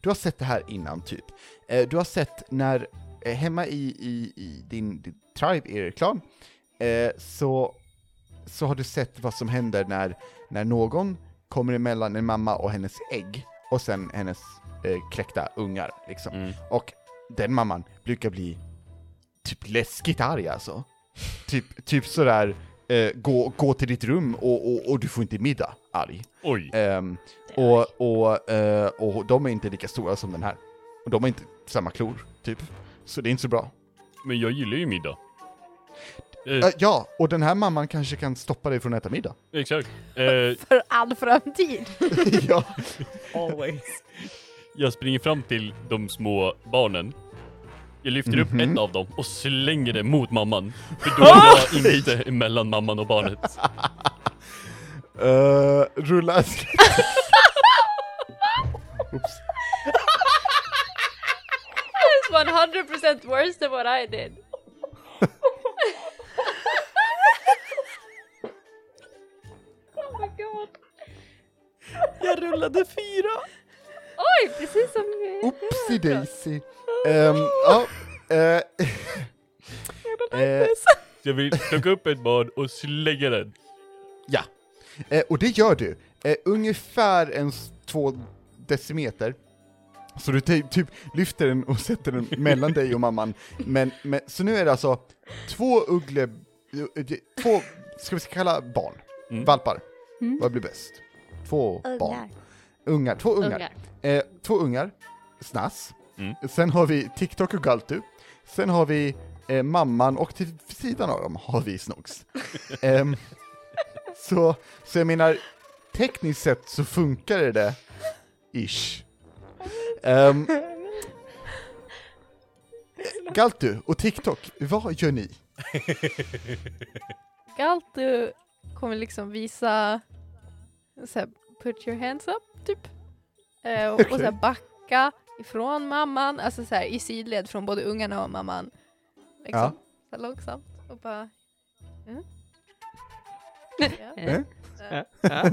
du har sett det här innan, typ. Eh, du har sett när, eh, hemma i, i, i din, din tribe, er klan, eh, så, så har du sett vad som händer när, när någon kommer emellan en mamma och hennes ägg, och sen hennes eh, kläckta ungar, liksom. Mm. Och den mamman brukar bli typ läskigt arg alltså. Typ, typ sådär, eh, gå, gå till ditt rum och, och, och du får inte middag, arg. Oj. Ehm, och, och, eh, och de är inte lika stora som den här. Och de har inte samma klor, typ. Så det är inte så bra. Men jag gillar ju middag. Eh, Eh, ja, och den här mamman kanske kan stoppa dig från att äta middag. exakt. Eh, För all framtid. ja. Always. jag springer fram till de små barnen. Jag lyfter upp Mhm. ett av dem och slänger det mot mamman. För då är jag inte mellan mamman och barnet. Uh, rulla Oops. It's 100% worse than what I did. oh my god. Jag rullade fyra! Oj, precis som... Oopsie daisy. Ehm, ja, eh, eh, Jag vill plocka upp ett barn och slänga den. ja, eh, och det gör du. Eh, ungefär en s- två decimeter. Så du ty- typ lyfter den och sätter den mellan dig och mamman. Men, men, så nu är det alltså två uggle... eh, Två, ska vi kalla barn? Mm. Valpar. Vad blir bäst? Två barn. Ungar. Ungar, två ungar. Ungar. Eh, två ungar, Snass. Mm. Sen har vi TikTok och Galtu. Sen har vi eh, mamman och till sidan av dem har vi Snogs. Ehm, så, så jag menar, tekniskt sett så funkar det ish. Ehm, Galtu och TikTok, vad gör ni? Galtu kommer liksom visa så här, put your hands up typ. Eh, och, och så här, backa ifrån mamman, alltså så här, i sidled från både ungarna och mamman. Liksom. Ja. Så här, långsamt och bara... Mm. Ja. Eh? Ja.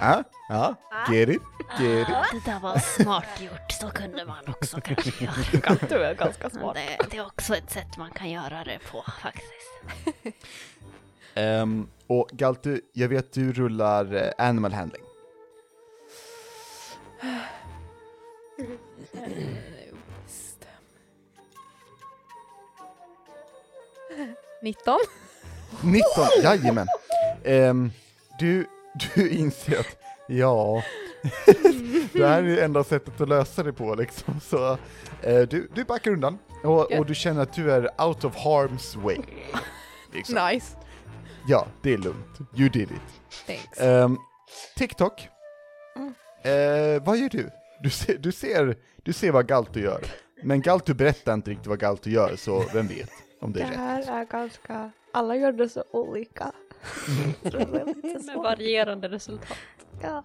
Ja, ja, get it, get it. Det där var smart gjort, så kunde man också kanske göra. Galtu är ganska smart. Det, det är också ett sätt man kan göra det på faktiskt. Ehm, och Galtu, jag vet du rullar eh, animal handling. Visst. 19. 19, jajamän. Ehm, du, du inser att, ja, det här är det enda sättet att lösa det på liksom. Så eh, du, du backar undan och, och du känner att du är out of harm's way. Liksom. Nice. Ja, det är lugnt. You did it. Thanks. Ehm, TikTok. Eh, vad gör du? Du ser, du, ser, du ser vad Galtu gör. Men Galtu berättar inte riktigt vad Galtu gör, så vem vet om det Det är rätt. här är ganska, alla gör det så olika. Så det är lite Med varierande resultat. Ja.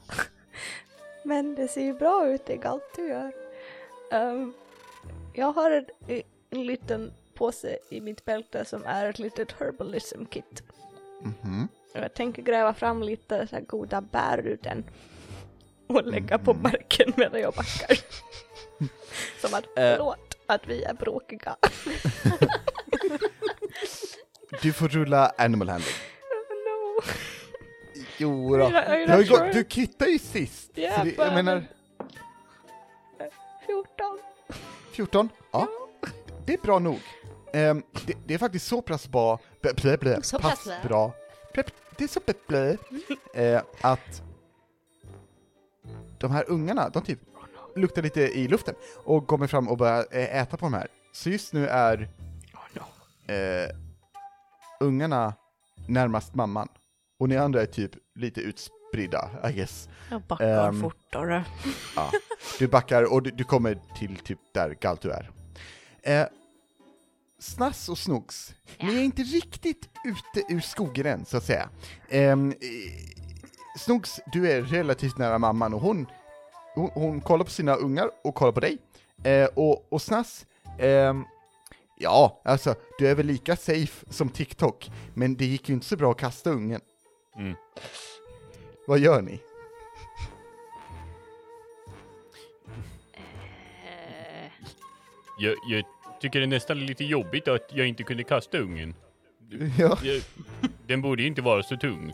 Men det ser ju bra ut det Galtu gör. Ehm, jag har en, en liten påse i mitt bälte som är ett litet herbalism kit. Mhm. Och jag tänker gräva fram lite så här goda bär ur den. Och lägga på Mm. marken medan jag backar. Som att, Eh. förlåt att vi är bråkiga. Du får rulla animal handling. Jo då. Har ju not gått, sure? du kittar ju sist. Så det, jag menar, 14. 14? Ja. Det är bra nog. Ehm, det, det är faktiskt så pass bra, blä, blä, blä, Så pass pass bra. blä, det är så blä, blä, eh, att de här ungarna, de typ luktar lite i luften och kommer fram och börjar eh, äta på de här. Så just nu är eh, ungarna närmast mamman, och ni andra är typ lite utspridda, I guess. Jag backar Ehm, fortare. Ja, du backar och du, du kommer till typ där Galtu är. Eh, Snass och Snogs, ni är inte riktigt ute ur skogen än, så att säga. Eh, Snogs, du är relativt nära mamman och hon, hon, hon kollar på sina ungar och kollar på dig. Eh, och, och Snass, ehm, ja, alltså, du är väl lika safe som TikTok, men det gick ju inte så bra att kasta ungen. Mm. Vad gör ni? Jag, jag tycker det är nästan lite jobbigt att jag inte kunde kasta ungen. Ja. Jag, den borde ju inte vara så tung.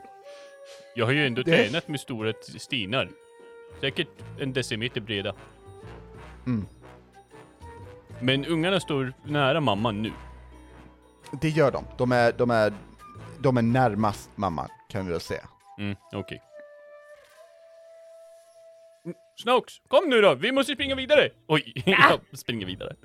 Jag har ju ändå Det- tränat med stora stinar. Säkert en decimeter breda. Mm. Men ungarna står nära mamman nu. Det gör de. De är, de är, de är närmast mamman, kan vi väl säga. Mm, okej. Mm, Snokes, kom nu då! Vi måste springa vidare! Oj, jag springer vidare.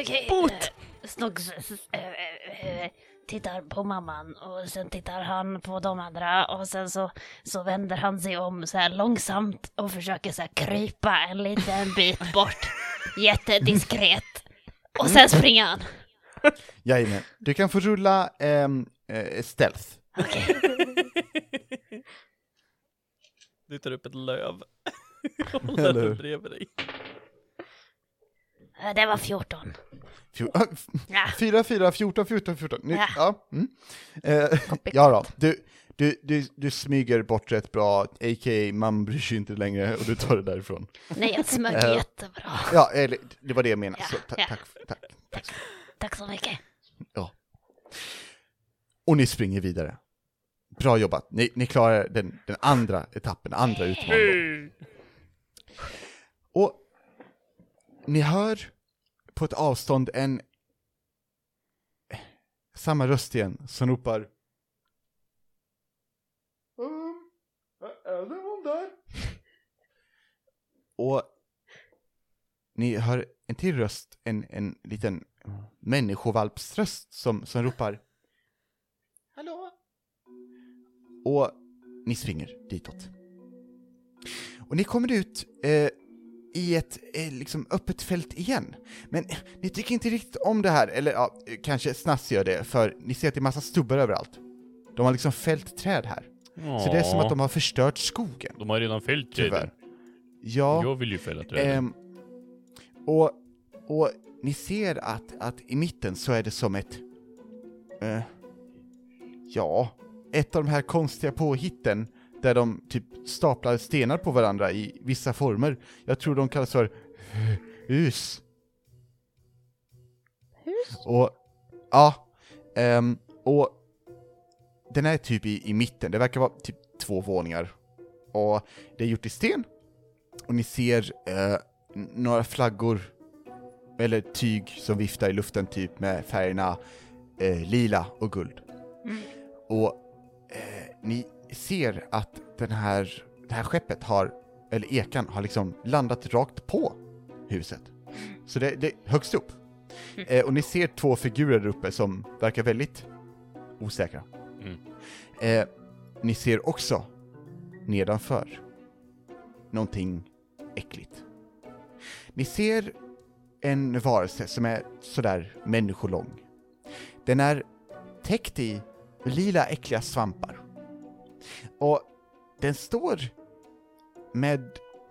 Okej. Bot! eh, Snoggs eh, eh, tittar på mamman och sen tittar han på de andra och sen så, så vänder han sig om så här långsamt och försöker så här krypa en liten bit bort. Jättediskret. Och sen springer han. Jajamän. Du kan få rulla eh, stealth. Okej. Du tar upp ett löv. Håller Eller den bredvid dig. Det var 14. Fjo- ah, f- Ja. 4, 4, 14, 14, 14. Ni, Ja. ja. Mm. Eh, ja då, du, du, du, du smyger bort rätt bra, a.k.a. man bryr sig inte längre och du tar det därifrån. Nej, jag smög Eh. jättebra. Ja, eller, det var det jag menade. Ja, Så, ta, ja. tack, tack, tack. så- Tack så mycket. Och ni springer vidare. Bra jobbat. Ni, ni klarar den, den andra etappen, andra utmaningen. Och ni hör på ett avstånd en samma röst igen som ropar um, Är det någon där? Och ni hör en till röst, en, en liten människovalpsröst som, som ropar Och ni springer ditåt. Och ni kommer ut eh, i ett eh, liksom öppet fält igen. Men eh, ni tycker inte riktigt om det här, eller ja, kanske Snass gör det, för ni ser att det är massa stubbar överallt. De har liksom fällt träd här. Så det är som att de har förstört skogen, De har redan fällt träden. Ja, Jag vill ju fälla träden. ehm, och, och ni ser att, att i mitten så är det som ett... Eh, ja, ett av de här konstiga påhitten där de typ staplar stenar på varandra i vissa former. Jag tror de kallas för hus. Hus? Och, ja, ehm, och den är typ i, i mitten, det verkar vara typ två våningar. Och det är gjort i sten, och ni ser n- några flaggor, eller tyg som viftar i luften typ med färgerna eh, lila och guld. Och eh, ni ser att den här, det här skeppet har, eller ekan har liksom landat rakt på huset. Så det, det är högst upp. Eh, och ni ser två figurer där uppe som verkar väldigt osäkra. Mm. Eh, ni ser också nedanför någonting äckligt. Ni ser en varelse som är sådär människolång. Den är täckt i lila äckliga svampar. Och den står med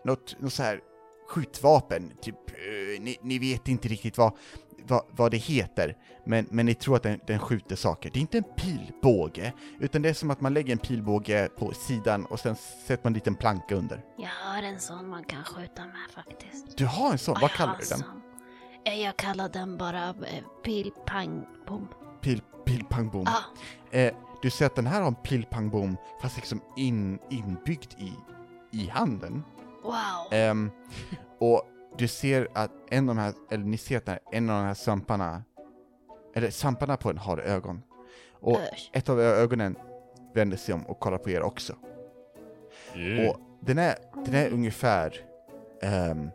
något, något så här skjutvapen, typ, eh, ni, ni vet inte riktigt vad, vad, vad det heter, men, men ni tror att den, den skjuter saker. Det är inte en pilbåge, utan det är som att man lägger en pilbåge på sidan och sen sätter man en liten planka under. Jag har en sån man kan skjuta med faktiskt. Du har en sån, Ja, vad kallar du en den? sån. Eh, Jag kallar den bara eh, pilpang bom. Pil, pilpangbom. Ah, Eh, du ser att den här har en pilpangbom, fast liksom in, inbyggd i, i handen. wow. Ehm, och du ser att en av de här, eller ni ser att här- en av de här svamparna, eller svamparna på den har ögon. Och Ösch. ett av ögonen vänder sig om och kollar på er också. Yeah. Och den är, den är ungefär, ehm,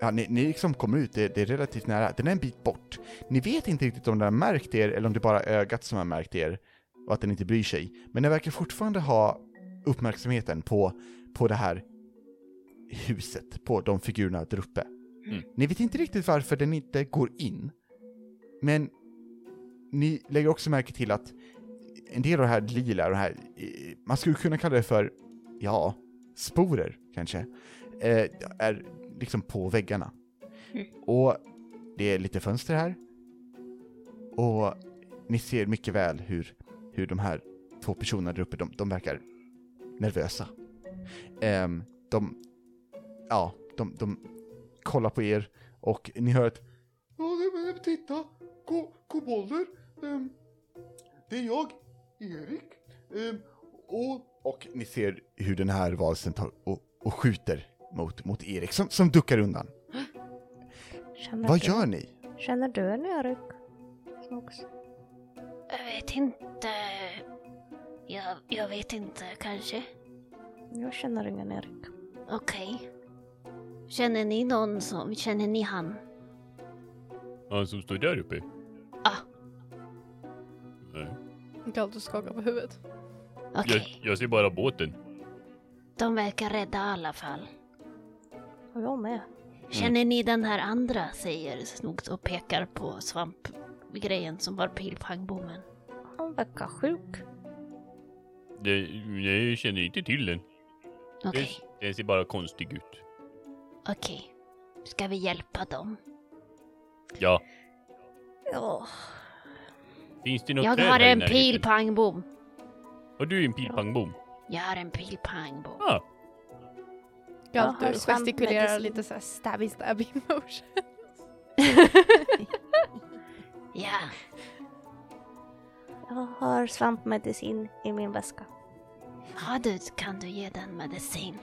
ja ni, ni liksom kommer ut, det, det är relativt nära, den är en bit bort. Ni vet inte riktigt om den har märkt er eller om det bara är ögat som har märkt er och att den inte bryr sig. Men den verkar fortfarande ha uppmärksamheten på, på det här huset, på de figurerna där uppe. Mm. Ni vet inte riktigt varför den inte går in, men ni lägger också märke till att en del av det här lila, det här, eh, man skulle kunna kalla det för, ja, sporer kanske, eh, är liksom på väggarna. Mm. Och det är lite fönster här. Och ni ser mycket väl hur, hur de här två personerna där uppe, de, de verkar nervösa. Ehm, de, ja, de, de kollar på er och ni hör att Ja, titta, ko, kobolder. Ehm, det är jag, Erik. Ehm, och, och ni ser hur den här valsen tar och, och skjuter mot, mot Erik som, som duckar undan. Känner Vad du, gör ni? Känner du en Erik? Snox? Jag vet inte. Jag, jag vet inte, kanske. Jag känner ingen Erik. Okej. Känner ni någon som, känner ni han? Han som står där uppe? Ah. Nej. Kallt att skaka på huvudet. Okej. Jag, jag ser bara båten. De verkar rädda i alla fall. Och jag med. Känner ni den här andra, säger Snogs och pekar på svampgrejen som var pilpangbommen. Han verkar sjuk. Det, jag känner inte till den. Okej, Den, den ser bara konstig ut. okej. Ska vi hjälpa dem? Ja. Ja. Finns det något Jag har en närheten? pilpangbom. Har du en pilpangbom? Jag har en pilpangbom. Ah, Jag svampmedicin. gestikulerar lite såhär stabby stabby motion. Ja, Jag har svampmedicin i min väska. har du, kan du ge den medicin?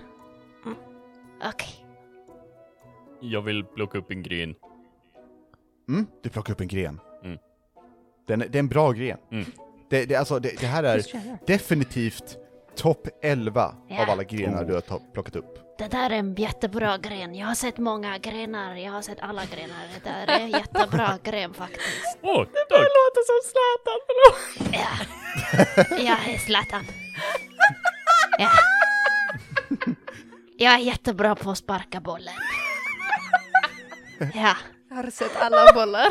Mm. Okej. jag vill plocka upp en gren. Mm, du plockar upp en gren. Mm. Den, det är en bra gren. Mm. Det, det, alltså, det, det här är definitivt topp 11 Ja. av alla grenar du har plockat upp. Det där är en jättebra gren. Jag har sett många grenar. Jag har sett alla grenar. Det där är en jättebra gren faktiskt. Åh, tack! låter som Zlatan, förlåt. Ja. Jag är Zlatan. Ja. Jag är jättebra på att sparka bollen. Ja, Jag har sett alla bollar.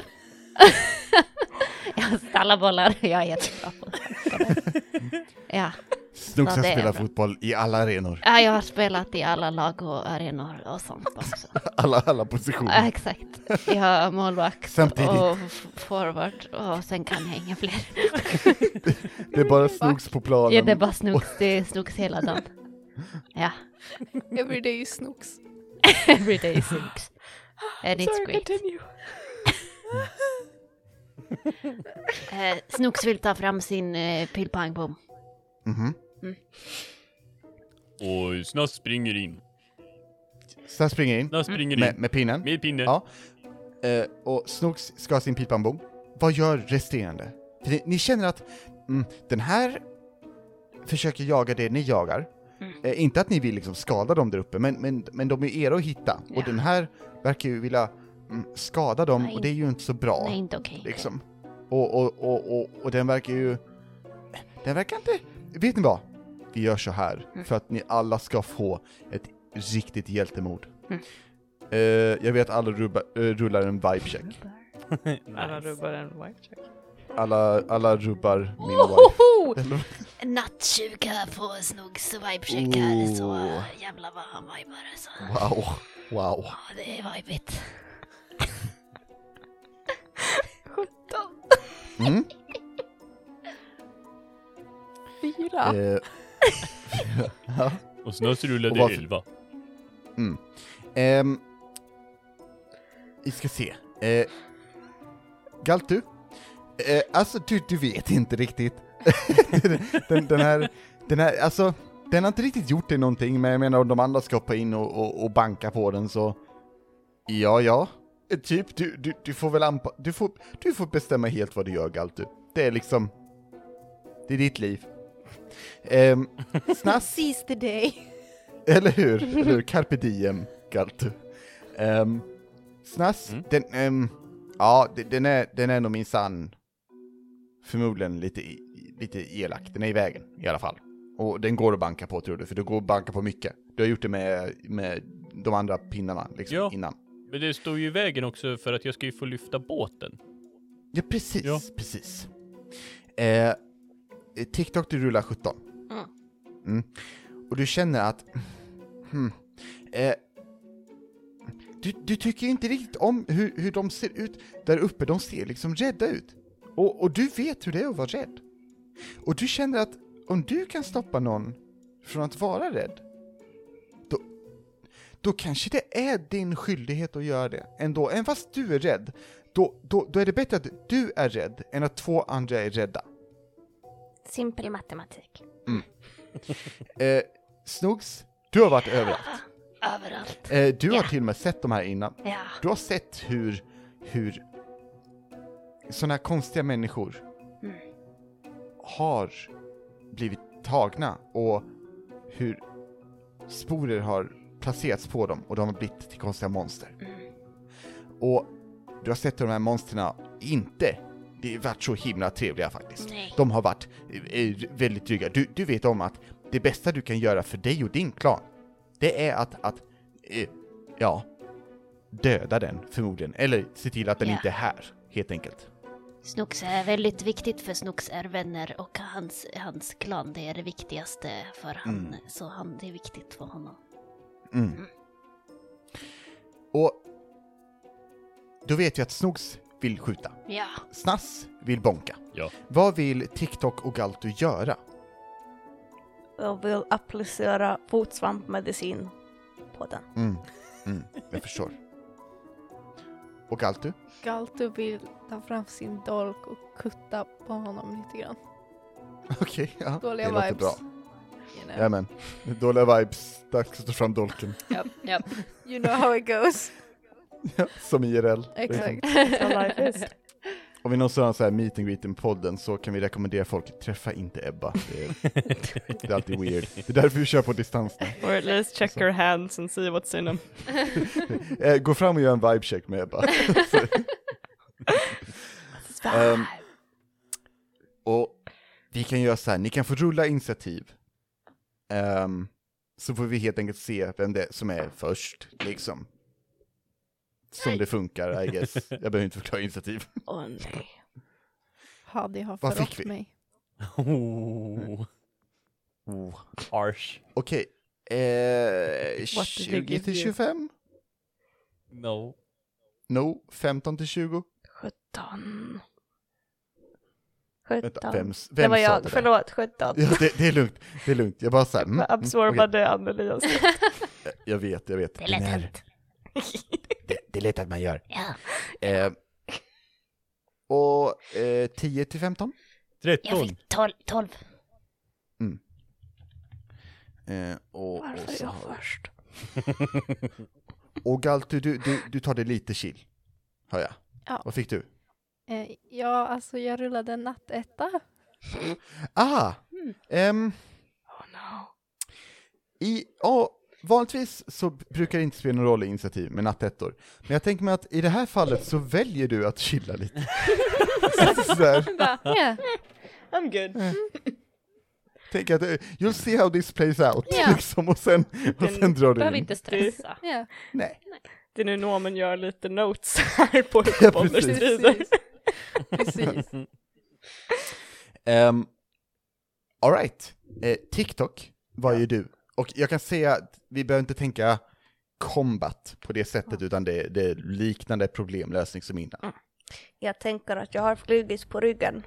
jag har sett alla bollar. Jag är jättebra på att sparka den. Ja. Snooks har spelat fotboll i alla arenor. ja, jag har spelat i alla lag och arenor och sånt också. Alla, alla Ja, positioner. exakt. Jag har målvakt Samtidigt. och forward och sen kan jag inga fler. Det är bara Snooks på planen. Ja, det är bara snooks. Det är snooks hela dagen. Ja, Everyday snooks. everyday snooks. And it's Sorry, great. continue. Eh, snooks vill ta fram sin eh, pilpangbom. Mhm. Och Snass springer in. Jag springer in Snass springer in. med, med pinnen. Med pinne. Ja. Eh, och Snooks ska ha sin pilpanbom. Vad gör resterande? För ni, ni känner att mm, den här försöker jaga det ni jagar. Mm. Eh, inte att ni vill liksom skada dem där uppe, men, men, men de är era att hitta. Ja. Och den här verkar ju vilja mm, skada dem, Nej. och det är ju inte så bra. Nej, inte okej. Liksom. Och, och, och, och, och den verkar ju... Den verkar inte... Vet ni vad? Vi gör så här, Mm. för att ni alla ska få ett riktigt hjältemod. Mm. Eh, jag vet att alla rubba, eh, rullar en vibe-check. Alla rubbar en wipe check. Alla, alla rubbar min vibe. Ohoho! Eller? Natt-20 på snooks vibe-check här, så Oh. jävlar vad han vibar alltså. Wow, wow. Ja, det är vibigt. Mm. Fyra. Eh, ja. Och Snass rullade varför- 11. Mm. Ehm, vi ska se. Eh, Galtu? Eh, alltså, du, du vet inte riktigt. den, den här, den här, alltså, den har inte riktigt gjort det någonting, men jag menar om de andra ska hoppa in och, och, och banka på den så... Ja, ja. Eh, Typ, du, du, du får väl anpa- du får, du får bestämma helt vad du gör, Galtu. Det är liksom... Det är ditt liv. Ehm, snass? Seize the day. Eller hur? Eller hur? Carpe diem, Galtu. Um, snass, Mm. den, ehm, ja, de- den är, den är nog minsann förmodligen lite, lite elak. Den är i vägen i alla fall. Och den går att banka på tror du, för du går att banka på mycket. Du har gjort det med, med de andra pinnarna liksom Ja. innan. Men det står ju i vägen också för att jag ska ju få lyfta båten. Ja, precis, Ja. precis. Eh, TikTok, du rullar 17. Mm. Mm. Och du känner att... Hmm, eh, du, du tycker inte riktigt om hur, hur de ser ut där uppe, de ser liksom rädda ut. Och, och du vet hur det är att vara rädd. Och du känner att om du kan stoppa någon från att vara rädd, då, då kanske det är din skyldighet att göra det ändå. Även fast du är rädd, då, då, då är det bättre att du är rädd än att två andra är rädda. Simpel matematik. Eh, Snooks, du har varit överallt. Överallt. Eh, du har Ja. till och med sett de här innan. Ja. Du har sett hur, hur sådana här konstiga människor Mm. har blivit tagna och hur sporer har placerats på dem och de har blivit till konstiga monster. Mm. Och du har sett hur de här monstren inte det varit så himla trevliga faktiskt. Nej. De har varit eh, väldigt dryga. Du, du vet om att det bästa du kan göra för dig och din klan, det är att, att eh, ja, döda den förmodligen. Eller se till att den Ja. inte är här, helt enkelt. Snooks är väldigt viktigt för Snooks är vänner och hans, hans klan det är det viktigaste för han. Mm. Så han, det är viktigt för honom. Mm. Och då vet vi att Snogs vill skjuta. Ja. Snass vill bonka. Ja. Vad vill TikTok och Galtu göra? Jag vill applicera fotsvampmedicin på den. Mm. Mm. Jag förstår. Och Galtu? Galtu vill ta fram sin dolk och kutta på honom lite grann. Okej, ja. Dåliga det låter vibes. bra. You know. Jajamän. Dåliga vibes. Dags att ta fram dolken. Japp, japp. you know how it goes. Ja, Som IRL. Exakt. Is. Om vi någonsin har så här meet and greet med podden så kan vi rekommendera folk, träffa inte Ebba. Det är, det är alltid weird. Det är därför vi kör på distans nu. Or at least check her hands and see what's in them. Eh, Gå fram och gör en vibe check med Ebba. Ehm, och vi kan göra så här, ni kan få rulla initiativ. Ehm, så får vi helt enkelt se vem det är som är först, liksom. Som det funkar, I guess. Jag behöver inte förklara initiativ. Åh nej. Hadi har Vad fick förrått vi? mig. Oh. Oh. Harsh. Okej, eh, What did they 20 give till you? 25? No. No, 15 till 20? 17. Vänta, 17. vem, vem det var sa jag, det där? förlåt, 17. Ja, det, det är lugnt, det är lugnt. Jag bara såhär, mm, mm, okej. Absorbade Anneli och Jag vet, jag vet. Det är lätt hänt. det, det är lätt att man gör. Ja. Eh, och eh, 10 till 15? Jag 13. fick 12. 12. Eh, och, och, Varför är så jag har- först? och Galtu, du, du, du tar det lite chill. Hör jag. Ja. Vad fick du? Eh, ja, alltså jag rullade en nattetta. Ah! ehm, Oh no. I, ja, vanligtvis så brukar det inte spela någon roll i initiativ med nattettor. Men jag tänker mig att i det här fallet så väljer du att chilla lite. Sådär. Ja, I'm good. Tänk att eh, you'll see how this plays out, Ja. liksom, och sen, och Den sen drar du Behöver in. inte stressa. ja. Nej. Det är nu Norman gör lite notes här på Ja, Bonner precis. Precis. Um, Alright, eh, TikTok var ju du. Och jag kan säga att vi behöver inte tänka combat på det sättet, utan det, det är liknande problemlösning som innan. Jag tänker att jag har flugits på ryggen.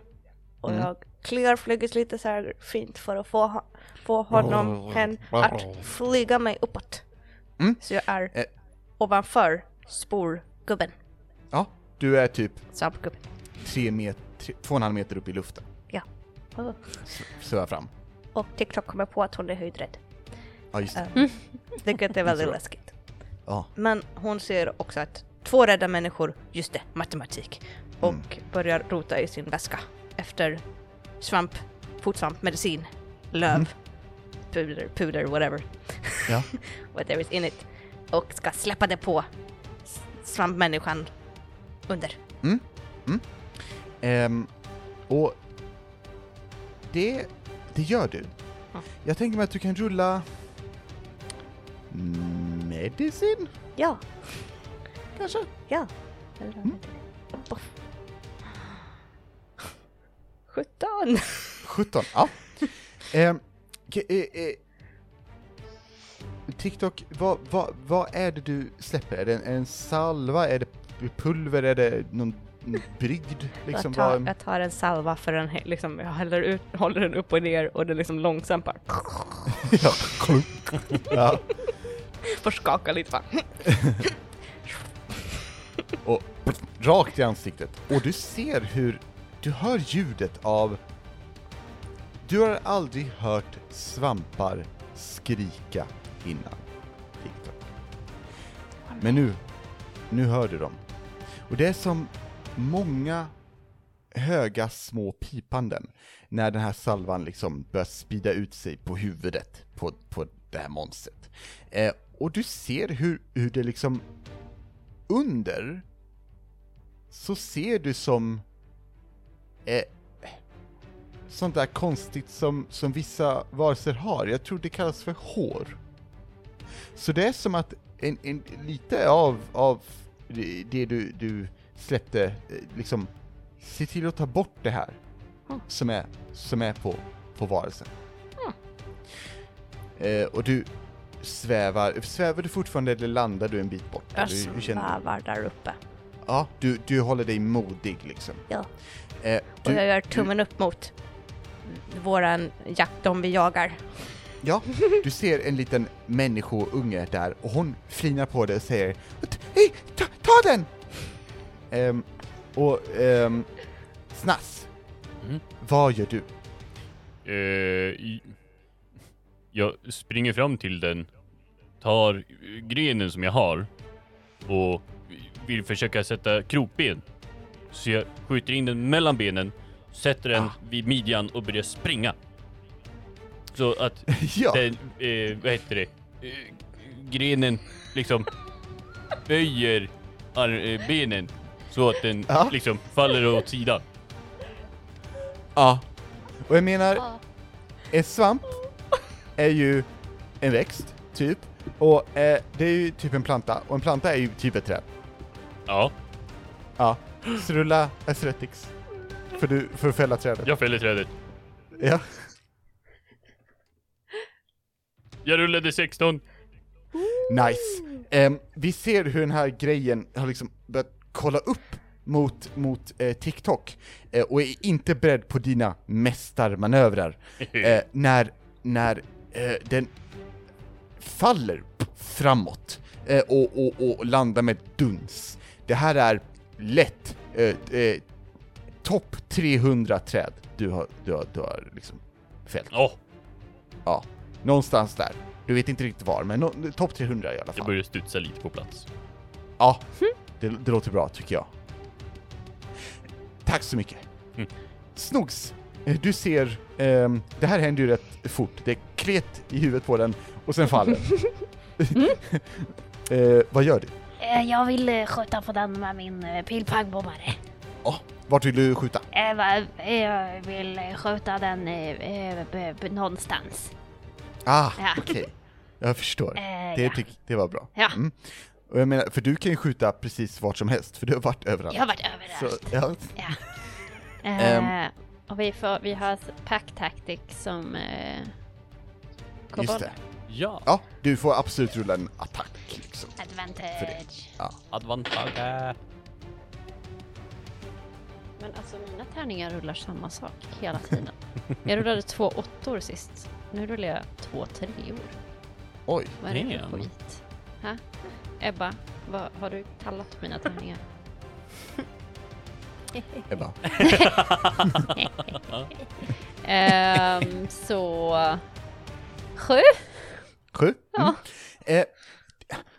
Och Mm. jag kliar flugits lite så här fint för att få, ha- få honom hen att flyga mig uppåt. Mm. Så jag är Eh. ovanför sporgubben. Ja, du är typ Svampgubben. tre met, tre, två och en halv meter upp i luften, Oh. svävar fram. Och TikTok kommer på att hon är höjdrädd. Ja, just det. Eh, Vilket är väldigt Så. läskigt. Ja. Men hon ser också att två rädda människor, just det, matematik, och Mm. börjar rota i sin väska efter svamp, fotsvamp, medicin, löv, Mm. puder, puder, whatever. Ja. Whatever is in it. Och ska släppa det på svampmänniskan under. Ehm, och det, det gör du. Ja. Jag tänker mig att du kan rulla medicin, Ja, kanske? ja. Mm. Oh. 17! 17, ja. Ke- eh, eh, TikTok, vad, vad, vad är det du släpper? Är det en, en salva? Är det pulver? Är det någon brygd? Liksom, jag, tar, jag tar en salva för den, liksom, jag häller ut, håller den upp och ner och det liksom långsamt bara ja, klunk. ja får skaka lite bara. och rakt i ansiktet. Och du ser hur, du hör ljudet av, du har aldrig hört svampar skrika innan TikTok. Men nu, nu hör du dem. Och det är som många höga små pipanden när den här salvan liksom börjar spida ut sig på huvudet på, på det här monstret. Eh, och du ser hur, hur det liksom under så ser du som eh, sånt där konstigt som, som vissa varelser har. Jag tror det kallas för hår. Så det är som att en, en, lite av, av det du, du släppte eh, liksom se till att ta bort det här Mm. som är, som är på, på varelsen. Eh, och du svävar, svävar du fortfarande eller landar du en bit bort? Jag Du- du svävar där uppe. Ja, du, du håller dig modig liksom. Ja. Eh, Och jag du, gör tummen upp mot våran jakt, de vi jagar. ja, du ser en liten människounge där och hon flinar på dig och säger Hej, ta, ta den! Ehm, och ehm, Snass, Mm. vad gör du? I- jag springer fram till den, tar grenen som jag har och vill försöka sätta krokben. Så jag skjuter in den mellan benen, sätter den Ah. vid midjan och börjar springa. Så att ja, den, eh, vad heter det, eh, grenen liksom böjer ar- eh, benen så att den Ja. liksom faller åt sidan. ja. Och jag menar, en svamp är ju en växt, typ. Och eh, det är ju typ en planta, och en planta är ju typ ett träd. Ja, Ja, så rulla Athletics. För, du, för att fälla trädet. jag fäller trädet. Ja. Jag rullade 16. Nice. Ehm, vi ser hur den här grejen har liksom börjat kolla upp mot, mot eh, TikTok eh, och är inte beredd på dina mästarmanövrar. Eh, när när den faller framåt eh, och, och, och landar med duns. Det här är lätt eh, eh, topp 300 träd du har, du har, du har liksom fällt. Åh, Ja, någonstans där. Du vet inte riktigt var, men no, topp 300 i alla jag fall. börjar studsa lite på plats. Ja, det, det låter bra tycker jag. Tack så mycket. Mm. Snogs, eh, du ser, ehm, det här händer ju rätt fort. Det klet i huvudet på den och sen faller den. eh, vad gör du? Eh, Jag vill eh, skjuta på den med min eh, pilbågbommare. Vart vill du skjuta? Eh, eh, Jag vill eh, skjuta den eh, eh, någonstans. Ah, Ja. okej. Jag förstår. Eh, Det, ja. det var bra. Ja. Mm. Och jag menar, för du kan ju skjuta precis vart som helst, för du har varit överallt. Jag har varit Så, överallt. ja. Eh, Ehm. Och vi, får, vi har pack tactic som eh, Just det. Ja, Ja, du får absolut rulla en attack liksom. Advantage. advantage. Men alltså mina tärningar rullar samma sak hela tiden. Jag rullade två åttor sist. Nu rullar jag två treor. Oj. Vad är det för Damn. skit? Ha? Ebba, vad har du kallat mina tärningar? Ebba. Ehm, så... Sju? Sju? Ja. Mm. Eh,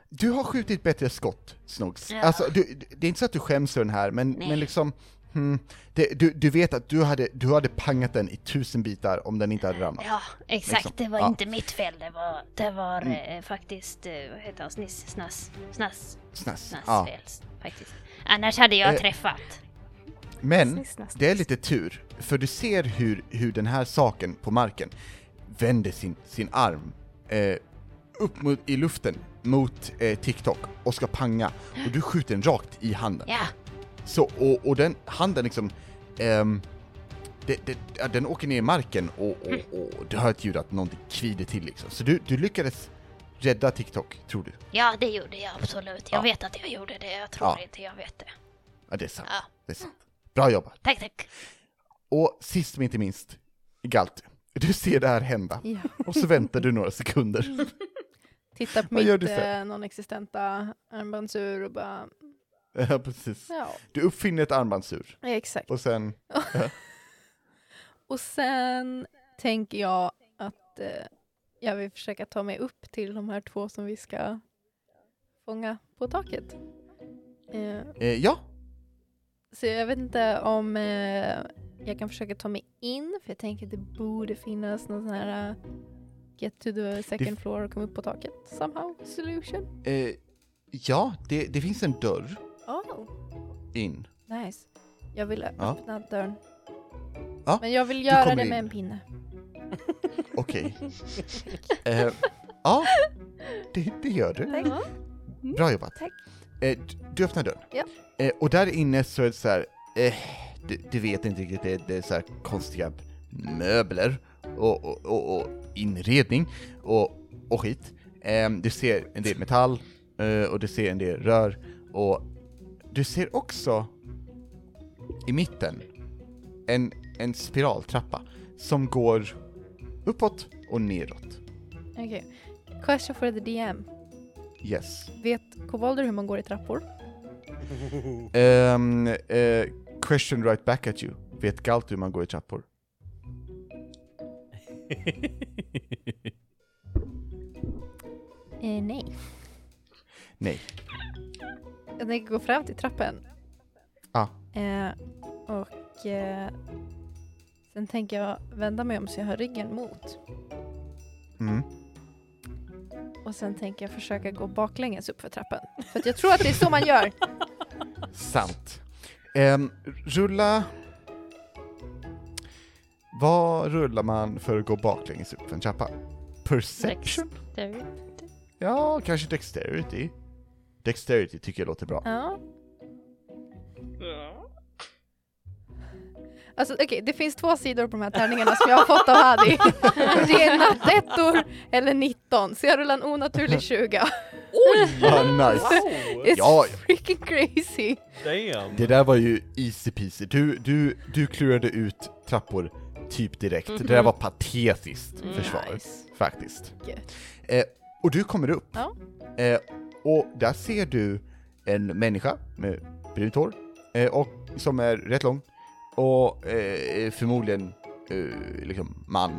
du har skjutit bättre skott, Snogs. Ja. Alltså, du, det är inte så att du skäms för den här, men, Nej. men liksom, hmm, det, du, du vet att du hade, du hade pangat den i tusen bitar om den inte hade ramlat. Ja, exakt. Liksom. Det var Ja. inte mitt fel. Det var, det var Mm. eh, faktiskt, eh, vad heter han, Sniss, Snass, Snass, Snass. Snass Ja. fel faktiskt. Annars hade jag Eh, träffat. Men, det är lite tur, för du ser hur, hur den här saken på marken vänder sin, sin arm eh, upp mot, i luften mot eh, TikTok och ska panga, och du skjuter den rakt i handen. Ja, Så, och, och den handen liksom, ehm, det, det, den åker ner i marken och, och, och du hör ett ljud att någonting kvider till liksom. Så du, du lyckades rädda TikTok, tror du? ja, det gjorde jag absolut. Jag Ja. vet att jag gjorde det. Jag tror Ja. inte jag vet det. Ja, det är sant. Ja. Det är sant. Bra jobbat. Tack, tack. Och sist men inte minst, Galti. Du ser det här hända, Ja. och så väntar du några sekunder. Titta på Vad gör mitt eh, non-existenta armbandsur och bara, Ja, precis. ja, Du uppfinner ett armbandsur, exakt. och sen, Och sen tänker jag att eh, jag vill försöka ta mig upp till de här två som vi ska fånga på taket. Eh, eh, ja, så jag vet inte om eh, jag kan försöka ta mig in, för jag tänker att det borde finnas någon sån här eh, get to the second floor och komma upp på taket somehow solution. eh, ja, det, det finns en dörr Oh, in. nice. Jag vill Ja. öppna dörren. Ja, Men jag vill göra det in. med en pinne. Okej. Eh, ja, det, det gör du. Tack. Bra jobbat. Tack. Eh, du öppnar dörren. Ja. Eh, och där inne så är det så här, eh, du, du vet inte riktigt, det, det är så här konstiga möbler och, och, och, och inredning och, och skit. Ehm, du ser en del metall eh, och du ser en del rör och du ser också i mitten en, en spiraltrappa som går uppåt och neråt. Okej. Question for the DM. Yes. Vet kobolder hur man går i trappor? Ehm, eh, question right back at you. Vet Galt hur man går i trappor? Eh, nej. Nej. Jag tänker gå fram till trappen. Ja. Eh, och eh, sen tänker jag vända mig om så jag har ryggen mot. Mm. Och sen tänker jag försöka gå baklänges upp för trappen. För att jag tror att det är så man gör. Sant. Ehm, rulla... Vad rullar man för att gå baklänges upp för en trappa? Perception? Där. Ja, kanske dexterity. Dexterity tycker jag låter bra. Ja. Alltså okej, det finns två sidor på de här tärningarna som jag har fått av Hadi. Det är nattettor eller 19, så jag rullar en onaturlig 20. Ah, nice. It's Ja, freaking crazy. Damn! det där var ju easy peasy. Du, du, du klurade ut trappor typ direkt. Det där var patetiskt försvar, Nice. faktiskt. Eh, och du kommer upp. Ja. Eh, och där ser du en människa med brunt hår, eh, och som är rätt lång, och eh, förmodligen eh, liksom man.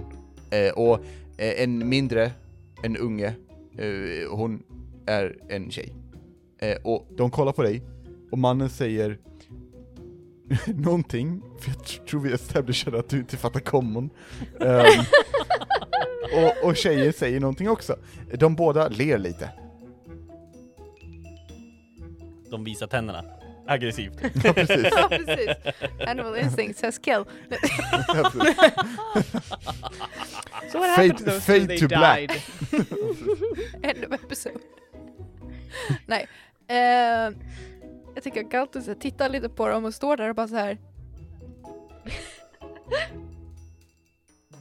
Eh, och eh, en mindre, en unge, eh, hon är en tjej. Eh, och de kollar på dig, och mannen säger någonting, för jag tr- tror vi establishade att du inte fattar common. Ehm, och, och tjejen säger någonting också. De båda ler lite. De visar tänderna. Aggressivt. Ja, precis. Ja, precis. Animal instinct says kill. So what Fade- happened to those two? They to black. died. End of episode. Nej. Eh, jag tycker att Galtus tittar lite på dem och står där och bara så här.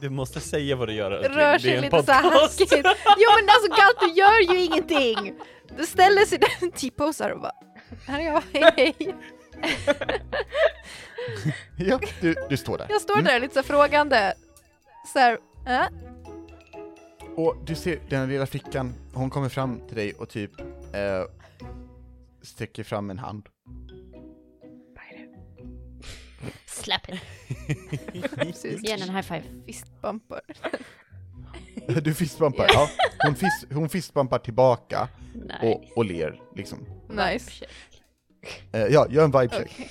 Du måste säga vad du gör. Rör sig lite så här podcast. hackigt. Jo men alltså Galtus gör ju ingenting! Du ställer sig där och T-posar och bara här är jag, hej hej. Ja, du, du står där. Jag står där lite så frågande. Så här, äh? Och du ser den lilla flickan, hon kommer fram till dig och typ eh, sträcker fram en hand. It. Precis. Ge henne en high five. Fistbumpar. Du fistbumpar, ja. Hon, fist, hon fistbumpar tillbaka Nej. och, och ler liksom. Nice. Eh, ja, gör en vibe check. Okej.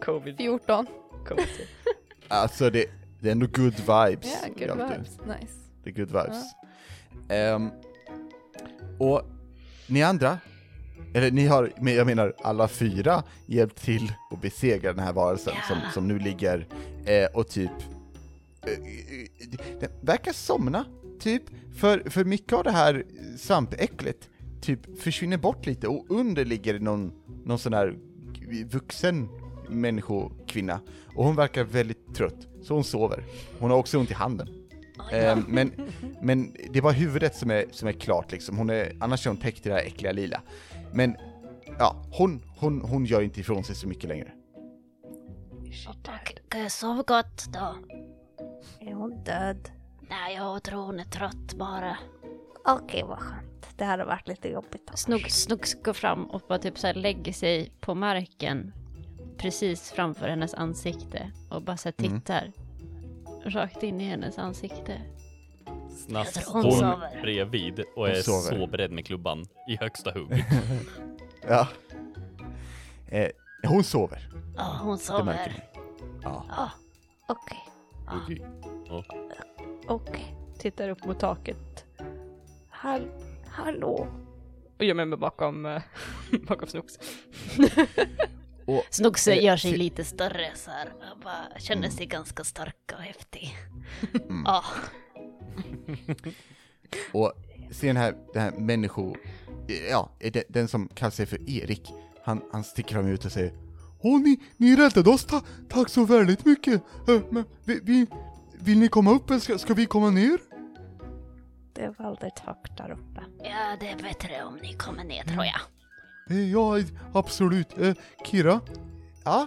Covid. 14. Covid. Alltså det, det är ändå good vibes. Ja, good Galtu. vibes. Nice. Det är good vibes. Ehm, och ni andra, eller ni har, jag menar alla fyra, hjälpt till att besegra den här varelsen som, som nu ligger eh, och typ den verkar somna, typ. För, för mycket av det här svampäcklet typ försvinner bort lite och under ligger någon, någon sån här vuxen människokvinna och hon verkar väldigt trött, så hon sover. Hon har också ont i handen. Ehm, men, men det är bara huvudet som är, som är klart liksom, hon är, annars är hon täckt i det här äckliga lila. Men, ja, hon, hon, hon gör inte ifrån sig så mycket längre. Okej, sov gott då. Är hon död? Nej, jag tror hon är trött bara. Okej, vad skönt. Det hade varit lite jobbigt annars. Snugg, snugg går fram och bara typ så här lägger sig på marken precis framför hennes ansikte och bara så här Mm. tittar rakt in i hennes ansikte. Snask står bredvid och är så beredd med klubban i högsta hugg. Ja. Eh, hon sover, Ja, hon sover. Ja. Ja, okej. Okej. Okej. Tittar upp mot taket Hall hallå? och gömmer mig bakom, eh, bakom Snooks. Och, Snooks Eh, gör sig lite större så här. Jag bara känner sig ganska stark och häftig. Mm. Ja, och se den här, den här människo... Ja, den, den som kallar sig för Erik. han, han sticker fram ut och säger Åh, ni, ni räddade oss, ta, tack så väldigt mycket. Eh, men vi, vi, vill ni komma upp eller ska, ska vi komma ner? Det är väldigt högt där uppe. Ja, det är bättre om ni kommer ner tror jag. Eh, Ja, absolut. Eh, Kira? Ja?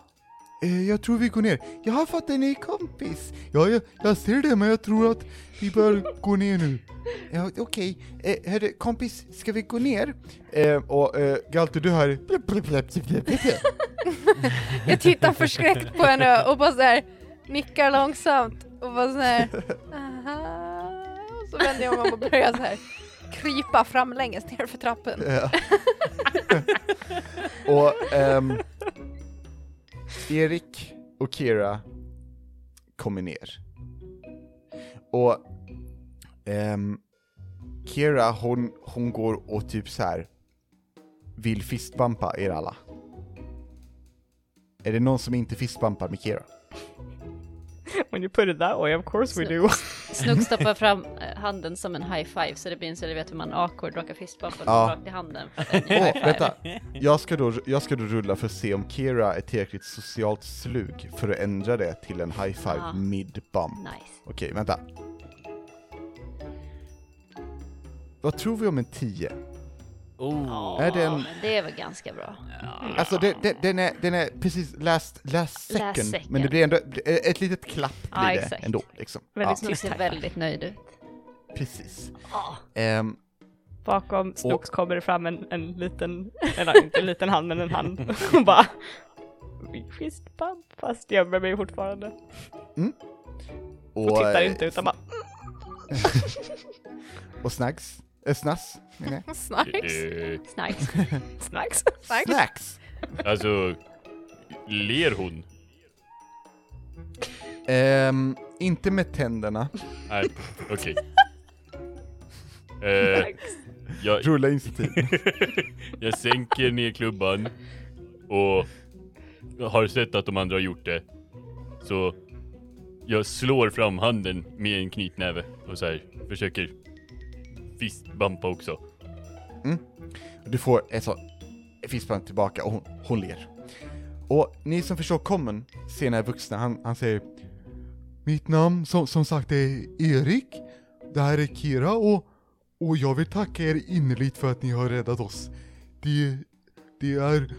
Eh, jag tror vi går ner. Jag har fått en ny kompis. Ja, jag, jag ser det, men jag tror att vi bör gå ner nu. Ja, okej. Eh, hörru, kompis, ska vi gå ner? Eh, och eh, Galter, du hör... Jag tittar förskräckt på henne och bara så här nickar långsamt och bara så här. Aha. Och så vänder jag mig om och börjar så här krypa framlänges ner för trappen. Ja. och ehm, Erik och Kira kommer ner. Och ehm, Kira hon, hon går och typ så här vill fistbumpa er alla. Är det någon som inte fistbumpar med Kira? When you put it that way, of course we do. Snugg stoppar fram eh, handen som en high five så det blir en så du vet hur man awkward råkar fistbumpa Ja. rakt i handen. Åh, vänta! Jag ska, då, jag ska då rulla för att se om Kira är tillräckligt socialt slug för att ändra det till en high five Ah. mid-bump. Nice. Okej, vänta. Vad tror vi om en 10? Oh. Är det en- Ja, men det är väl ganska bra. Alltså det, det, den, är, den är precis last, last, second, second. men det blir ändå ett litet klapp blir Ja, det exakt. ändå. Liksom. Väldigt Snugg ser väldigt nöjd ut. ja, precis. Ja. Ehm, Bakom Snooks kommer det fram en, en liten, eller inte en liten hand men en hand och bara Fist bump fast gömmer mig fortfarande. Och, och, tittar inte utan bara och snacks, äh, snass, menar jag. Snarks. Eh, Snacks. snacks. Snacks! alltså, ler hon? Ehm, inte med tänderna. Nej, okej. Eh, jag, Rulla initiativ. jag sänker ner klubban och har sett att de andra har gjort det. Så jag slår fram handen med en knytnäve och så här försöker fistbumpa också. Mm. Du får ett sånt fistbump tillbaka och hon, hon ler. Och ni som förstår Kommen ser den här vuxna, han, han säger Mitt namn som, som sagt är Erik, det här är Kira och, och jag vill tacka er innerligt för att ni har räddat oss. Det, det är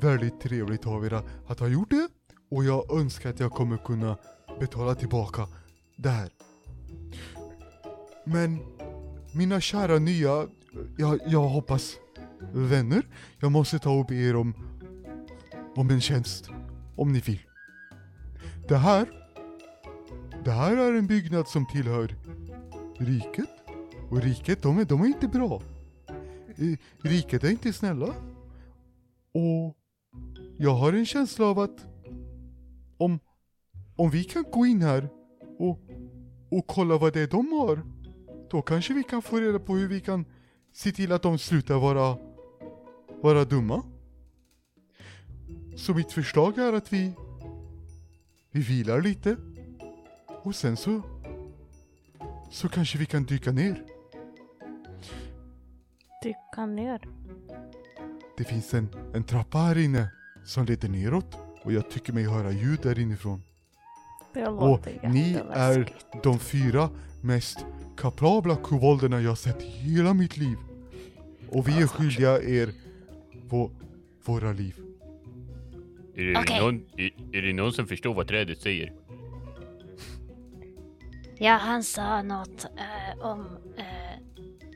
väldigt trevligt av er att ha gjort det och jag önskar att jag kommer kunna betala tillbaka det här. Men mina kära nya, jag, jag hoppas vänner, jag måste ta upp er om, om en tjänst, om ni vill. Det här, det här är en byggnad som tillhör riket, och riket, de är, de är inte bra. Eh, riket är inte snälla. Och jag har en känsla av att om, om vi kan gå in här och, och kolla vad det är de har, då kanske vi kan få reda på hur vi kan se till att de slutar vara, vara dumma. Så mitt förslag är att vi, vi vilar lite och sen så, så kanske vi kan dyka ner. Dyka ner. Det finns en, en trappa här inne som leder neråt och jag tycker mig höra ljud där inifrån. Det Och låter ni är de fyra mest kapabla kobolderna jag sett i hela mitt liv. Och vi är skyldiga er vå, våra liv. Är det, Okej. någon, är, är det någon som förstår vad trädet säger? Ja, han sa något eh, om, eh,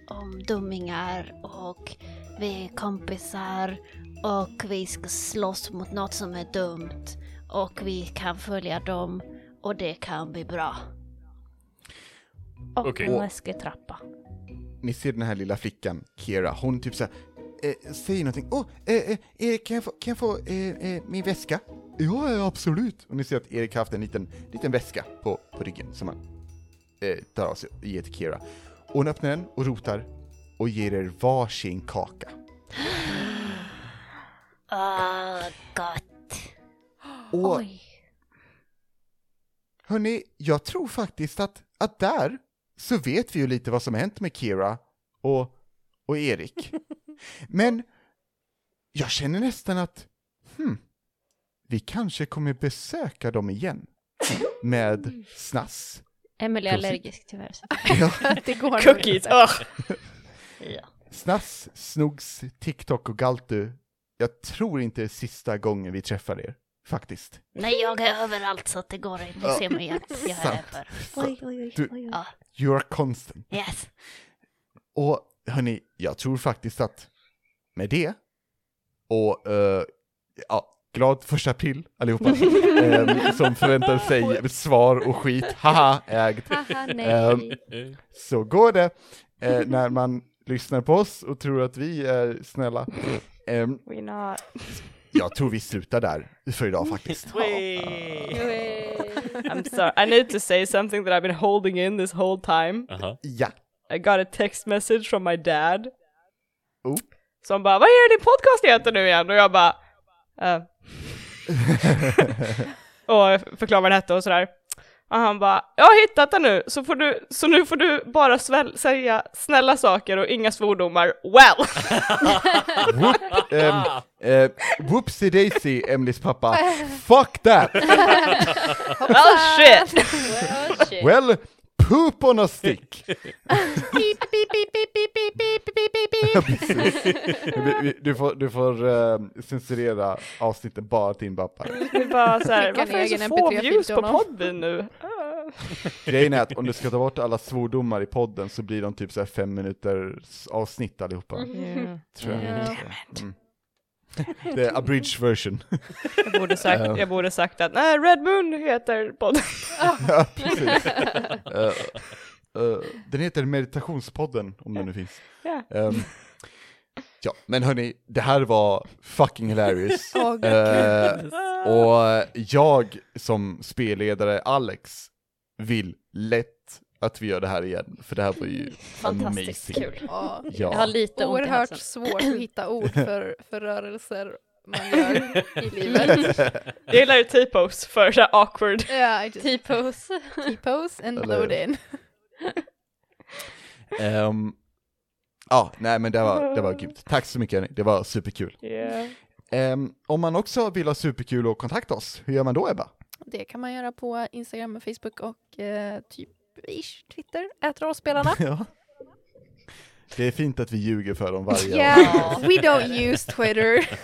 om dummingar och vi är kompisar och vi ska slåss mot något som är dumt och vi kan följa dem och det kan bli bra. Och Okej. en läskig trappa. Ni ser den här lilla flickan, Kira, hon typ såhär, eh, säger någonting, åh, eh, eh, Erik kan jag få, kan jag få eh, eh, min väska? Ja, absolut. Och ni ser att Erik har haft en liten, liten väska på, på ryggen som han eh, tar av sig och ger till Kira. Och hon öppnar den och rotar och ger er varsin kaka. Åh, gott. Och Oj. Hörni, jag tror faktiskt att, att där så vet vi ju lite vad som hänt med Kira och, och Erik. Men jag känner nästan att, hmm, vi kanske kommer besöka dem igen. Med snass. Emily är allergisk tyvärr. så- Ja, Det går Cookies! Ja. snass, Snugs, TikTok och Galtu. Jag tror inte det är sista gången vi träffar er, faktiskt. Nej, jag är överallt så att det går inte att se mig jämt. Jag är Sant. för. Oj, oj, oj, Du- oj, oj. Ja. You are constant. Yes. Och hörni, jag tror faktiskt att med det, och eh, ja, glad första april allihopa, eh, som förväntar sig svar och skit, haha. Haha, nej. Ehm, Så går det eh, när man lyssnar på oss och tror att vi är snälla. Ehm, We not. Jag tror vi slutar där för idag faktiskt. I'm sorry. I need to say something that I've been holding in this whole time. Aha. Ja, I got a text message from my dad. Oh. Som bara, vad är det din podcast heter nu igen? Och jag bara, eh. och jag förklarade vad den hette och sådär. Och han bara, jag har hittat den nu, så, får du, så nu får du bara sväl, säga snälla saker och inga svordomar. Well! um, uh, whoopsie daisy, Emelies pappa. Fuck that! well shit! Well, shit. Well, poop on a stick. du får, du får um, censurera avsnittet bara till inbappar. Det bara så här, varför är det så få views på podden nu? Grejen är att om du ska ta bort alla svordomar i podden så blir de typ så här fem minuters avsnitt allihopa. Mm. Tror jag. Mm. Det är abridged version. Jag borde sagt, Ja. jag borde sagt att nej, Red Moon heter podden. ja, precis. Eh, eh, den heter Meditationspodden, om den nu finns. Ja. Ehm, ja, men hörni, det här var fucking hilarious. Gud. Eh, och jag som spelledare, Alex, vill lätt att vi gör det här igen, för det här var ju Fantastiskt amazing. kul. Ja. Jag har lite ont i svårt att hitta ord för, för rörelser man gör i livet. Jag gillar ju T-pose för så här awkward. Just T-pose. T-pose and Eller- load in. Ehm, ja, nej men det var, det var grymt. Tack så mycket, det var superkul. Yeah. Ehm, om man också vill ha superkul och kontakta oss, hur gör man då Ebba? Det kan man göra på Instagram, Facebook och eh, typ ish, Twitter, ät rollspelarna. ja. Det är fint att vi ljuger för dem varje Yeah, we don't use Twitter.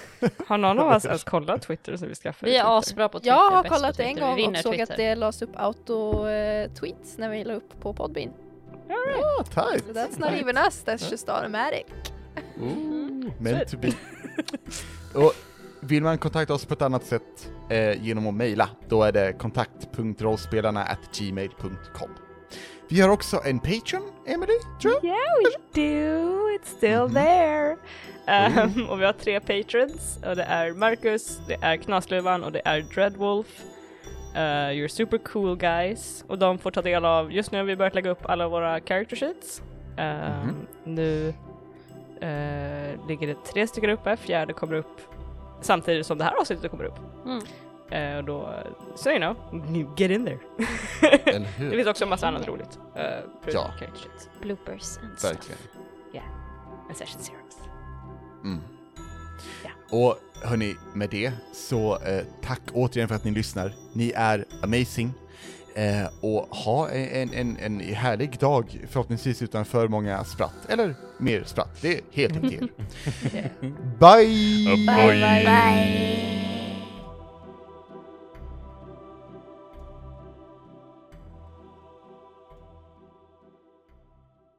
Har någon av oss ens kollat Twitter sen vi skaffade Vi är asbra på Twitter. Jag har kollat det en gång och såg Twitter. att det lades upp auto-tweets när vi la upp på Podbean. Ah, tight. So that's not even us, that's just automatic. Ooh, meant to be. och vill man kontakta oss på ett annat sätt eh, genom att mejla, då är det kontakt.rollspelarna gmail.com. Vi har också en Patreon, Emily, tror jag. Yeah we do, it's still there. Ehm, och vi har tre patrons och det är Marcus, det är Knasluvan och det är Dreadwolf. Uh, you're super cool guys. Och de får ta del av, just nu har vi börjat lägga upp alla våra character sheets. Ehm, Mhm. Nu eh, ligger det tre stycken uppe, fjärde kommer upp samtidigt som det här avsnittet kommer upp. Mm. Eh, och då, so you know, get in there. Det finns också en massa annat roligt. Uh, Ja. Bloopers and stuff. Verkligen. And session zeros. Mm. Ja. Och hörni, med det så eh, tack återigen för att ni lyssnar. Ni är amazing. Eh, och ha en, en, en härlig dag, förhoppningsvis utan för många spratt. Eller mer spratt, det är helt upp till er. Bye! Bye. Bye.